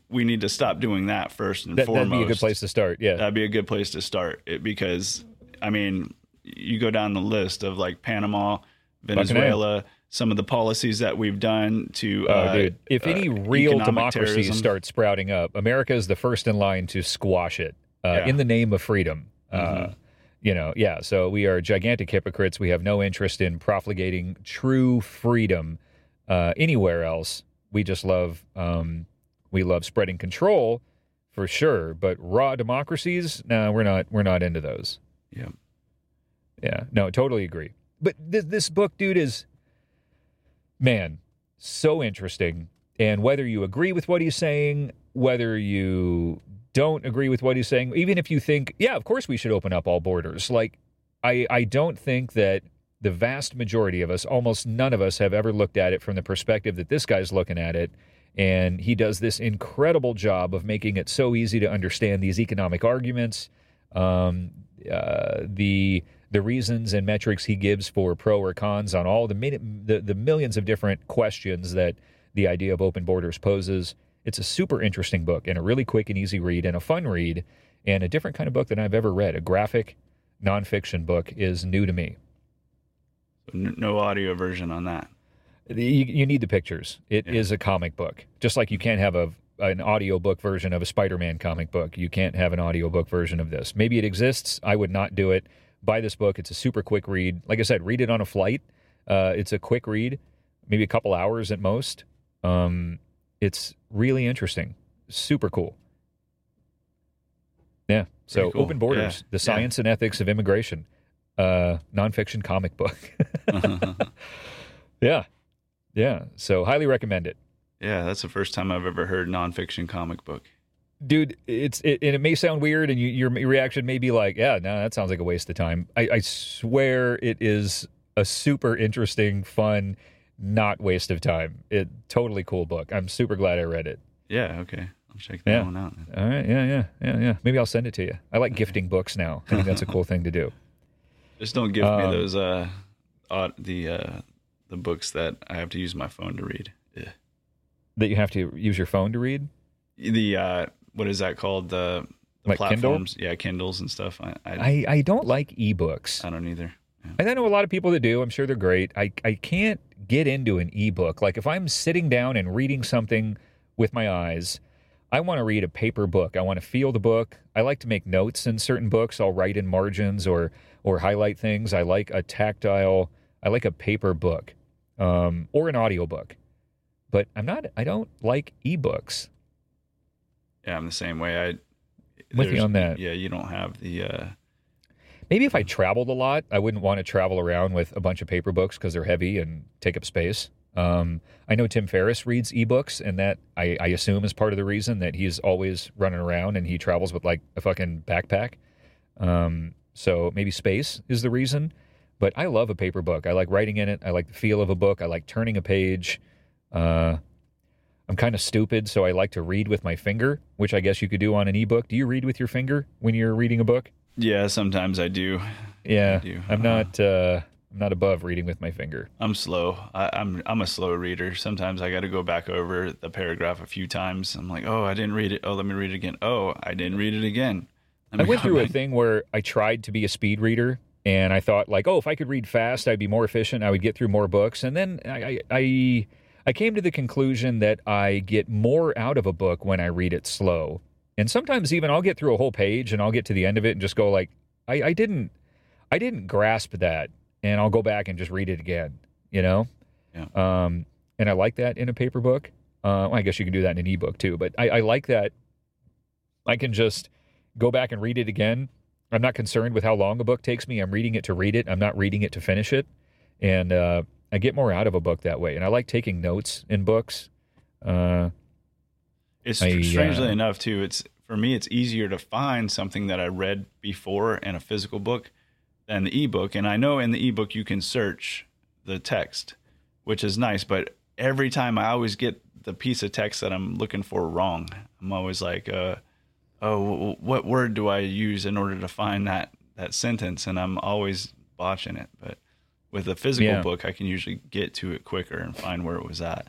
we need to stop doing that first and That, foremost that'd be a good place to start. Yeah. that'd be a good place to start it, because i mean you go down the list of like panama venezuela some of the policies that we've done to Oh, uh, dude. If uh, any real democracy democracies terrorism. start sprouting up, America is the first in line to squash it uh, Yeah. in the name of freedom. Uh, Mhm. You know, yeah. So we are gigantic hypocrites. We have no interest in profligating true freedom uh, anywhere else. We just love, um, we love spreading control for sure. But raw democracies, no, we're not. We're not into those. yeah Yeah, no, totally agree. But th- this book, dude, is man so interesting. And whether you agree with what he's saying, whether you don't agree with what he's saying, even if you think, yeah, of course we should open up all borders, like I, I don't think that the vast majority of us, almost none of us, have ever looked at it from the perspective that this guy's looking at it. And he does this incredible job of making it so easy to understand these economic arguments, um, uh, the the reasons and metrics he gives for pro or cons on all the, the the millions of different questions that the idea of open borders poses. It's a super interesting book and a really quick and easy read and a fun read and a different kind of book than I've ever read. A graphic nonfiction book is new to me. No audio version on that You, you need the pictures. It is Yeah. a comic book, just like you can't have a an audiobook version of a Spider-Man comic book. You can't have an audiobook version of this. Maybe it exists. I would not do it. Buy this book. It's a super quick read. Like I said, read it on a flight. Uh, it's a quick read, maybe a couple hours at most. Um, it's really interesting. Super cool. Yeah. So cool. open borders, Yeah. the Yeah. science and ethics of immigration, uh, nonfiction comic book. yeah. Yeah. So highly recommend it. yeah that's the first time i've ever heard nonfiction comic book dude it's it, and it may sound weird and you, your reaction may be like yeah no that sounds like a waste of time I, I swear it is a super interesting fun not waste of time. It totally cool book. I'm super glad i read it. Yeah okay. I'll check that Yeah. one out then. all right yeah yeah yeah yeah. Maybe i'll send it to you. I like gifting books now. I think that's a cool thing to do. Just don't give Um, me those uh aud- the uh the books that i have to use my phone to read. Ugh. that you have to use your phone to read? The uh what is that called? The, the Like Kindle? platforms. Yeah kindles and stuff. I i, i i don't like ebooks. I don't either I know a lot of people that do. I'm sure they're great. I, I can't get into an ebook. Like if I'm sitting down and reading something with my eyes, I want to read a paper book. I want to feel the book. I like to make notes in certain books. I'll write in margins or or highlight things. I like a tactile. I like a paper book um, or an audiobook. But I'm not. I don't like ebooks. yeah i'm the same way i With you on that. yeah you don't have the uh Maybe if I traveled a lot, I wouldn't want to travel around with a bunch of paper books because they're heavy and take up space. Um, I know Tim Ferriss reads ebooks, and that I, I assume is part of the reason that he's always running around and he travels with like a fucking backpack. Um, so maybe space is the reason. But I love a paper book. I like writing in it. I like the feel of a book. I like turning a page. Uh, I'm kind of stupid, so I like to read with my finger, which I guess you could do on an ebook. Do you read with your finger when you're reading a book? Yeah sometimes i do Yeah, do. I'm Uh-huh. not. Uh, I'm not above reading with my finger. i'm slow I, i'm i'm a slow reader sometimes i got to go back over the paragraph a few times i'm like oh i didn't read it oh let me read it again oh i didn't read it again I went through a thing where I tried to be a speed reader, and I thought like, oh, if I could read fast, I'd be more efficient. I would get through more books, and then I, I, I, I came to the conclusion that I get more out of a book when I read it slow. And sometimes even I'll get through a whole page and I'll get to the end of it and just go like, I, I didn't, I didn't grasp that, and I'll go back and just read it again. You know. Yeah. Um, and I like that in a paper book. Uh, well, I guess you can do that in an ebook too, but I, I like that. I can just go back and read it again. I'm not concerned with how long a book takes me. I'm reading it to read it. I'm not reading it to finish it, and uh, I get more out of a book that way. And I like taking notes in books. Uh, It's I, strangely uh, enough too. It's for me. It's easier to find something that I read before in a physical book than the ebook. And I know in the ebook you can search the text, which is nice. But every time I always get the piece of text that I'm looking for wrong. I'm always like, uh, oh, w- what word do I use in order to find that that sentence? And I'm always botching it. But with a physical Yeah. book, I can usually get to it quicker and find where it was at.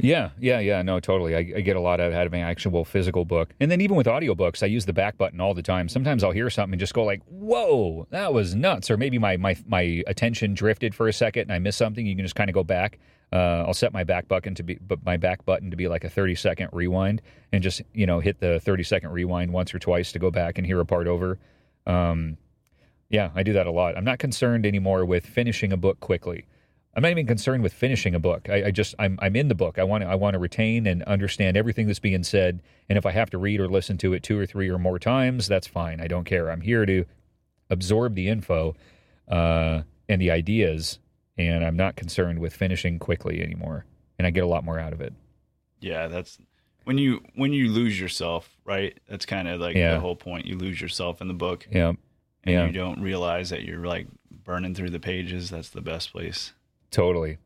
Yeah, yeah, yeah. No, totally. I, I get a lot out of having an actual physical book. And then even with audiobooks, I use the back button all the time. Sometimes I'll hear something and just go like, whoa, that was nuts. Or maybe my, my, my attention drifted for a second and I missed something. You can just kind of go back. Uh, I'll set my back button to be, but my back button to be like a 30 second rewind and just, you know, hit the 30 second rewind once or twice to go back and hear a part over. Um, yeah, I do that a lot. I'm not concerned anymore with finishing a book quickly. I'm not even concerned with finishing a book. I, I just I'm I'm in the book. I want to I want to retain and understand everything that's being said. And if I have to read or listen to it two or three or more times, that's fine. I don't care. I'm here to absorb the info uh, and the ideas, and I'm not concerned with finishing quickly anymore. And I get a lot more out of it. Yeah, that's when you when you lose yourself, right? That's kind of like Yeah. the whole point. You lose yourself in the book, Yeah, and yeah, you don't realize that you're like burning through the pages. That's the best place. Totally.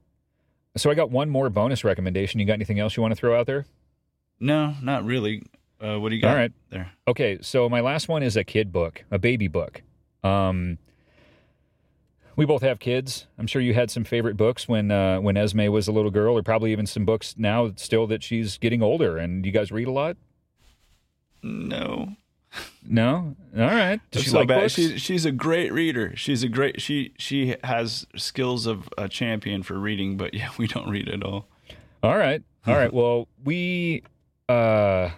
So I got one more bonus recommendation. You got anything else you want to throw out there? No, not really. Uh, what do you got All right. there? Okay, so my last one is a kid book, a baby book. Um, we both have kids. I'm sure you had some favorite books when uh, when Esme was a little girl, or probably even some books now still that she's getting older. And you guys read a lot? No, No. All right. Does she so like bad. she's a great reader. She's a great she she has skills of a champion for reading, but yeah, we don't read at all. All right. All right. Well, we uh,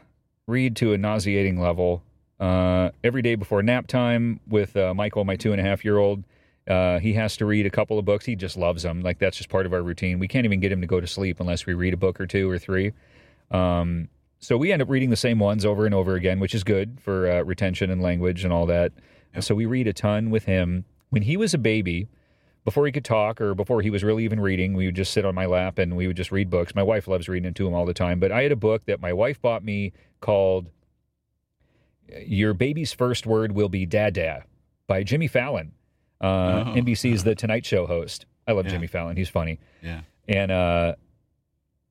read to a nauseating level uh, every day before nap time with uh, Michael, my two and a half year old. Uh, he has to read a couple of books. He just loves them. Like that's just part of our routine. We can't even get him to go to sleep unless we read a book or two or three. Um, so we end up reading the same ones over and over again, which is good for uh, retention and language and all that. So we read a ton with him. When he was a baby, before he could talk or before he was really even reading, we would just sit on my lap and we would just read books. My wife loves reading to him all the time, but I had a book that my wife bought me called Your Baby's First Word Will Be Dada by Jimmy Fallon, uh, Oh. NBC's The Tonight Show host. I love Yeah. Jimmy Fallon. He's funny. Yeah. And uh,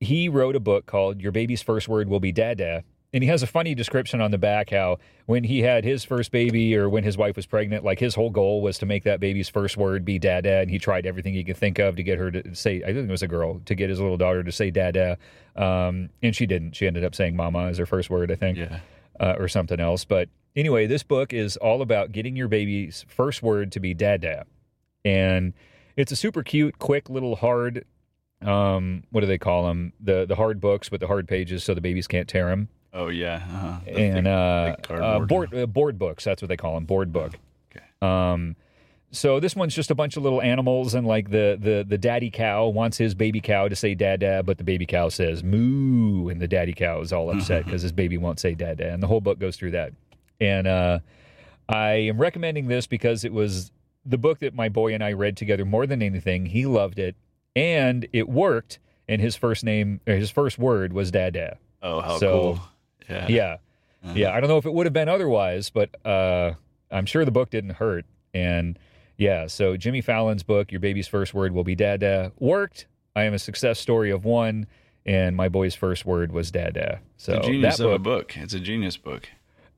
he wrote a book called Your Baby's First Word Will Be Dada. And he has a funny description on the back how when he had his first baby or when his wife was pregnant, like his whole goal was to make that baby's first word be dada. And he tried everything he could think of to get her to say, I think it was a girl, to get his little daughter to say dada. Um, and she didn't. She ended up saying mama as her first word, I think Yeah. uh, or something else. But anyway, this book is all about getting your baby's first word to be dada. And it's a super cute, quick little hard. Um, what do they call them? The the hard books with the hard pages, so the babies can't tear them. Oh yeah. Uh-huh. And uh, uh, board uh, board books. That's what they call them, board book. Okay. Um, so this one's just a bunch of little animals, and like the the the daddy cow wants his baby cow to say dada, but the baby cow says moo, and the daddy cow is all upset because his baby won't say dada, and the whole book goes through that. And uh, I am recommending this because it was the book that my boy and I read together more than anything. He loved it, and it worked. And his first name, or his first word was dada. Oh, how so- cool. Yeah. Yeah. Uh-huh. Yeah. I don't know if it would have been otherwise, but uh, I'm sure the book didn't hurt. And yeah, so Jimmy Fallon's book, Your Baby's First Word Will Be Dada, worked. I am a success story of one, and my boy's first word was Dada. So It's a genius that of a book, book. It's a genius book.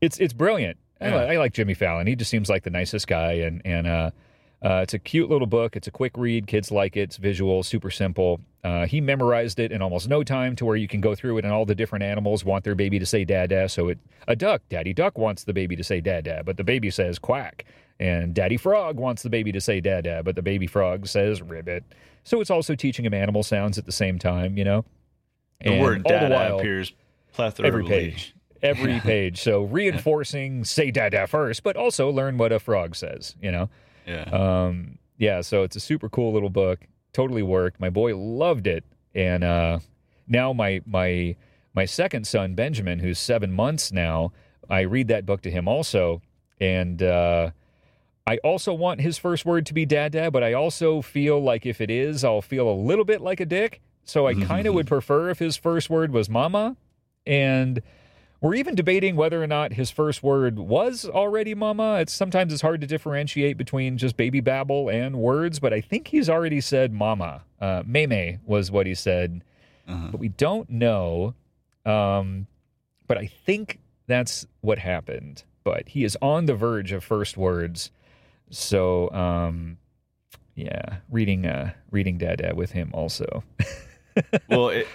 it's it's brilliant. I, Yeah. li- I like Jimmy Fallon. He just seems like the nicest guy, and and uh, uh, it's a cute little book. It's a quick read. Kids like it. It's visual, super simple. Uh, he memorized it in almost no time, to where you can go through it, and all the different animals want their baby to say "dada." So it a duck, Daddy Duck wants the baby to say "dada," but the baby says "quack." And Daddy Frog wants the baby to say "dada," but the baby frog says "ribbit." So it's also teaching him animal sounds at the same time, you know. The And word all the while- appears plethora every page every page. So reinforcing say dada first, but also learn what a frog says, you know? Yeah. Um, yeah, so it's a super cool little book. Totally worked. My boy loved it. And uh, now my my my second son, Benjamin, who's seven months now, I read that book to him also. And uh, I also want his first word to be dad dad, but I also feel like if it is, I'll feel a little bit like a dick. So I kind of would prefer if his first word was mama. And we're even debating whether or not his first word was already mama. It's sometimes it's hard to differentiate between just baby babble and words, but I think he's already said mama. Uh, Meme was what he said, Uh-huh. but we don't know. Um, but I think that's what happened. But he is on the verge of first words. So, um, yeah, reading uh, reading Dada with him also. well, it,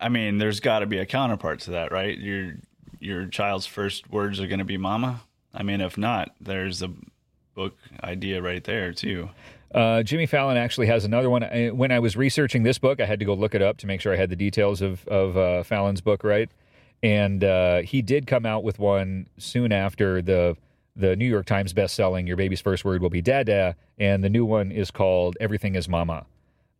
I mean, there's got to be a counterpart to that, right? Your your child's first words are going to be "mama." I mean, if not, there's a book idea right there too. Uh, Jimmy Fallon actually has another one. I- When I was researching this book, I had to go look it up to make sure I had the details of of uh, Fallon's book right. And uh, he did come out with one soon after the the New York Times best-selling "Your Baby's First Word Will Be Dada," and the new one is called "Everything Is Mama."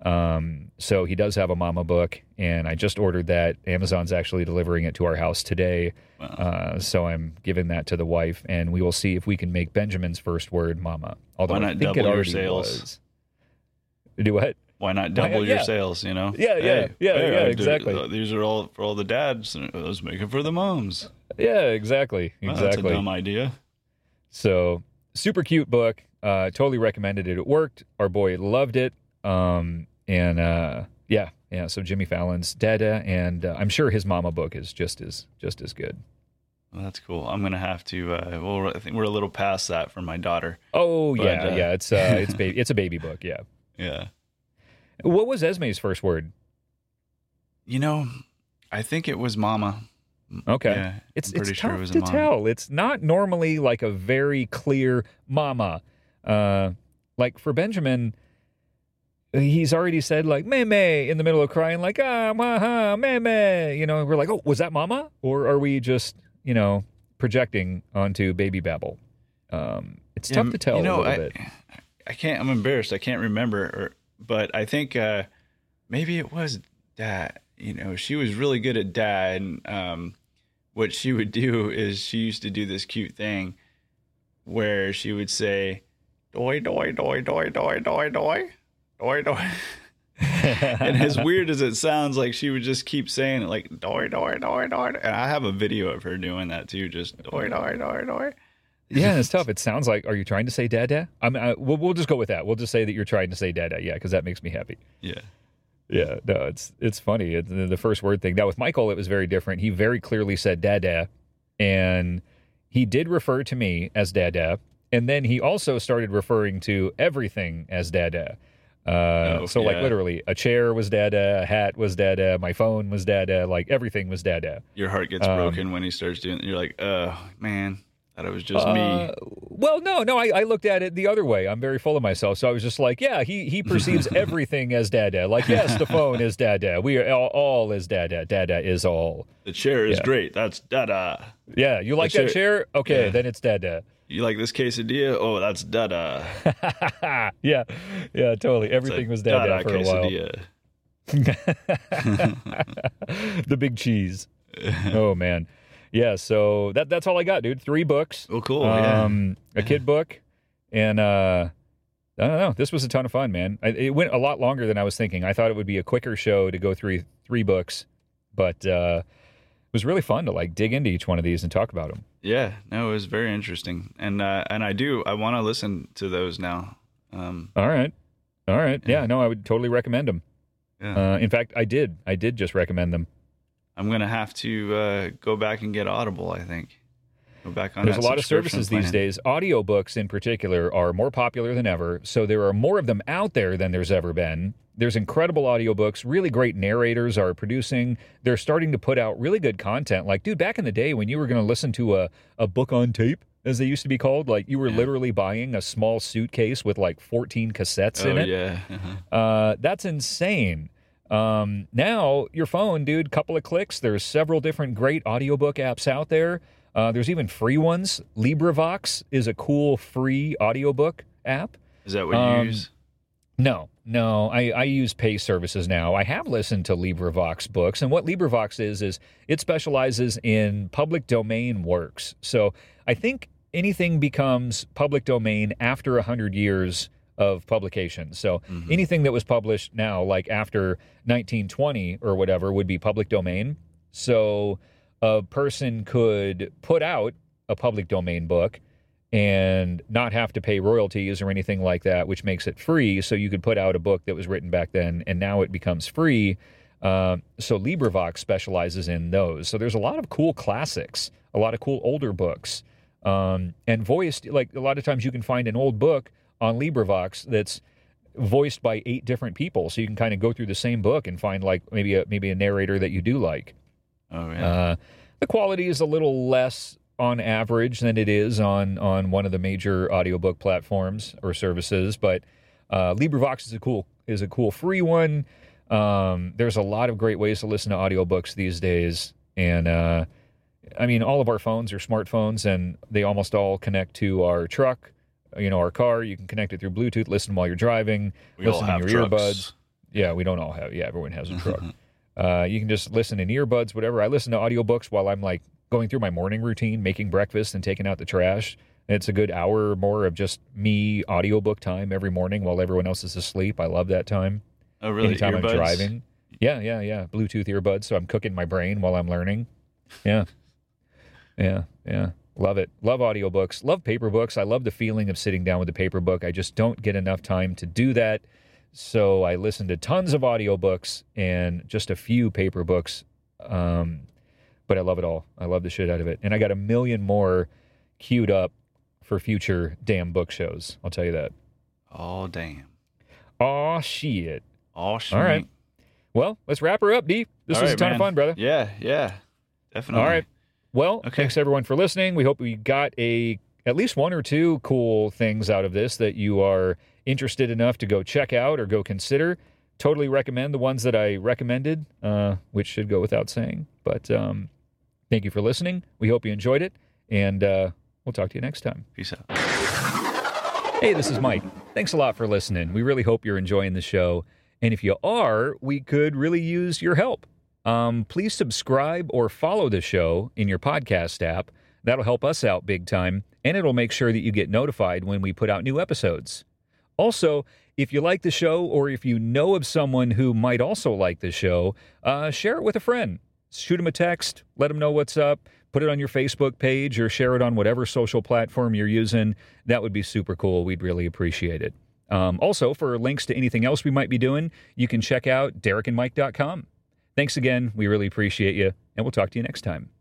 Um, so he does have a mama book, and I just ordered that. Amazon's actually delivering it to our house today. Wow. Uh, so I'm giving that to the wife, and we will see if we can make Benjamin's first word "mama." Although Why I think double it your sales? was. Do what? Why not double your yeah. sales? You know? Yeah, yeah, yeah, yeah, I did- exactly. These are all for all the dads. and Let's make it for the moms. Yeah, exactly, Well, that's a exactly. dumb idea. So super cute book. Uh, totally recommended it. It worked. Our boy loved it. Um, and uh, yeah, yeah. So Jimmy Fallon's Dada, and uh, I'm sure his Mama book is just as just as good. Well, that's cool. I'm gonna have to. Uh, well, I think we're a little past that for my daughter. Oh But, yeah, uh, yeah. It's uh, it's baby. It's a baby book. Yeah. Yeah. What was Esme's first word? You know, I think it was Mama. Okay. Yeah, It's I'm pretty it's sure tough it was to mama. tell. It's not normally like a very clear mama. Uh, like for Benjamin, he's already said like "meh meh" in the middle of crying, like ah ma ha meh meh. You know, we're like, oh, was that mama, or are we just you know projecting onto baby babble? Um, it's tough to tell You know, a little I, bit. I can't. I'm embarrassed. I can't remember. Or, but I think uh, maybe it was dad. You know, she was really good at dad. And um, what she would do is she used to do this cute thing where she would say, "Doy doy doy doy doy doy doy doy doy." and as weird as it sounds, like she would just keep saying it, like "doy doy doy doy." And I have a video of her doing that too, just "doy doy doy doy." Yeah, it's tough. It sounds like, are you trying to say dada? I'm. Uh, we'll, we'll just go with that. We'll just say that you're trying to say dada. Yeah, because that makes me happy. Yeah. Yeah, no, it's it's funny. It, the the first word thing. Now with Michael, it was very different. He very clearly said "dada," and he did refer to me as "dada," and then he also started referring to everything as "dada." Uh, Oh, so like literally, a chair was "dada," uh, a hat was "dada," uh, my phone was "dada," uh, like everything was "dada." your heart gets Um, broken when he starts doing. You're like, oh man, that it was just Uh, me. Well, no, no. I, I looked at it the other way. I'm very full of myself, so I was just like, yeah, he he perceives everything as dada. Like, yes, the phone is dada. We are all, all is dada. Dada is all. The chair is yeah. great. That's dada. Yeah, you like that chair? Okay, yeah. then it's dada. You like this quesadilla? Oh, that's dada. yeah, yeah, totally. Everything was dada, dada for a while. the big cheese. oh man, yeah. So that that's all I got, dude. Three books. Oh, cool. yeah. um, a kid book, and uh, I don't know. This was a ton of fun, man. I, it went a lot longer than I was thinking. I thought it would be a quicker show to go through three books, but uh, was really fun to like dig into each one of these and talk about them. Yeah. No, it was very interesting, and uh, and I do. I want to listen to those now. Um, All right, all right. Yeah, Yeah. no, I would totally recommend them. yeah. Uh, in fact, I did. I did just recommend them. I'm gonna have to uh, go back and get Audible. I think. Go back on. There's a lot of services these days. Audiobooks, in particular, are more popular than ever. So there are more of them out there than there's ever been. There's incredible audiobooks. Really great narrators are producing. They're starting to put out really good content. Like, dude, back in the day when you were going to listen to a, a book on tape, as they used to be called, like you were Yeah. literally buying a small suitcase with like 14 cassettes Oh in it. yeah. Uh-huh. Uh, that's insane. Um, now, your phone, dude, couple of clicks. There's several different great audiobook apps out there. Uh, there's even free ones. LibriVox is a cool free audiobook app. Is that what you Um, use? No, no, I, I use pay services now. I have listened to LibriVox books, and what LibriVox is is it specializes in public domain works. So I think anything becomes public domain after hundred years of publication. So Mhm. anything that was published now, like after 1920 or whatever, would be public domain. So a person could put out a public domain book and not have to pay royalties or anything like that, which makes it free. So you could put out a book that was written back then, and now it becomes free. Uh, so LibriVox specializes in those. So there's a lot of cool classics, a lot of cool older books, um, and voiced. Like a lot of times, you can find an old book on LibriVox that's voiced by eight different people. So you can kind of go through the same book and find like maybe a maybe a narrator that you do like. Oh yeah. Uh, the quality is a little less on average than it is on on one of the major audiobook platforms or services, but uh, LibriVox is a cool is a cool free one. Um, there's a lot of great ways to listen to audiobooks these days, and uh, I mean, all of our phones are smartphones, and they almost all connect to our truck. You know, our car. You can connect it through Bluetooth. Listen while you're driving. we all listen in your trucks. earbuds. Yeah, we don't all have. Yeah, everyone has a truck. Uh, you can just listen in earbuds, whatever. I listen to audiobooks while I'm like going through my morning routine, making breakfast and taking out the trash. It's a good hour or more of just me audiobook time every morning while everyone else is asleep. I love that time. oh really? Anytime Earbuds? I'm driving. Yeah, yeah, yeah. Bluetooth earbuds, so I'm cooking my brain while I'm learning. Yeah. Yeah, yeah. Love it. Love audiobooks. Love paper books. I love the feeling of sitting down with a paper book. I just don't get enough time to do that. So I listen to tons of audiobooks and just a few paper books. Um, but I love it all. I love the shit out of it. And I got a million more queued up for future DAM Book Shows. I'll tell you that. Oh damn. Aw, shit. Oh shit. All right. Well, let's wrap her up, D. This All was a ton man. of fun, brother. Yeah, yeah. Definitely. All right. Well, Okay. thanks everyone for listening. We hope we got a at least one or two cool things out of this that you are interested enough to go check out or go consider. Totally recommend the ones that I recommended, uh, which should go without saying. But um, thank you for listening. We hope you enjoyed it, and uh, we'll talk to you next time. Peace out. Hey, this is Mike. Thanks a lot for listening. We really hope you're enjoying the show. And if you are, we could really use your help. Um, please subscribe or follow the show in your podcast app. That'll help us out big time, and it'll make sure that you get notified when we put out new episodes. Also, if you like the show or if you know of someone who might also like the show, uh, share it with a friend. Shoot them a text, let them know what's up, put it on your Facebook page or share it on whatever social platform you're using. That would be super cool. We'd really appreciate it. Um, also, for links to anything else we might be doing, you can check out derekandmike.com. Thanks again. We really appreciate you, and we'll talk to you next time.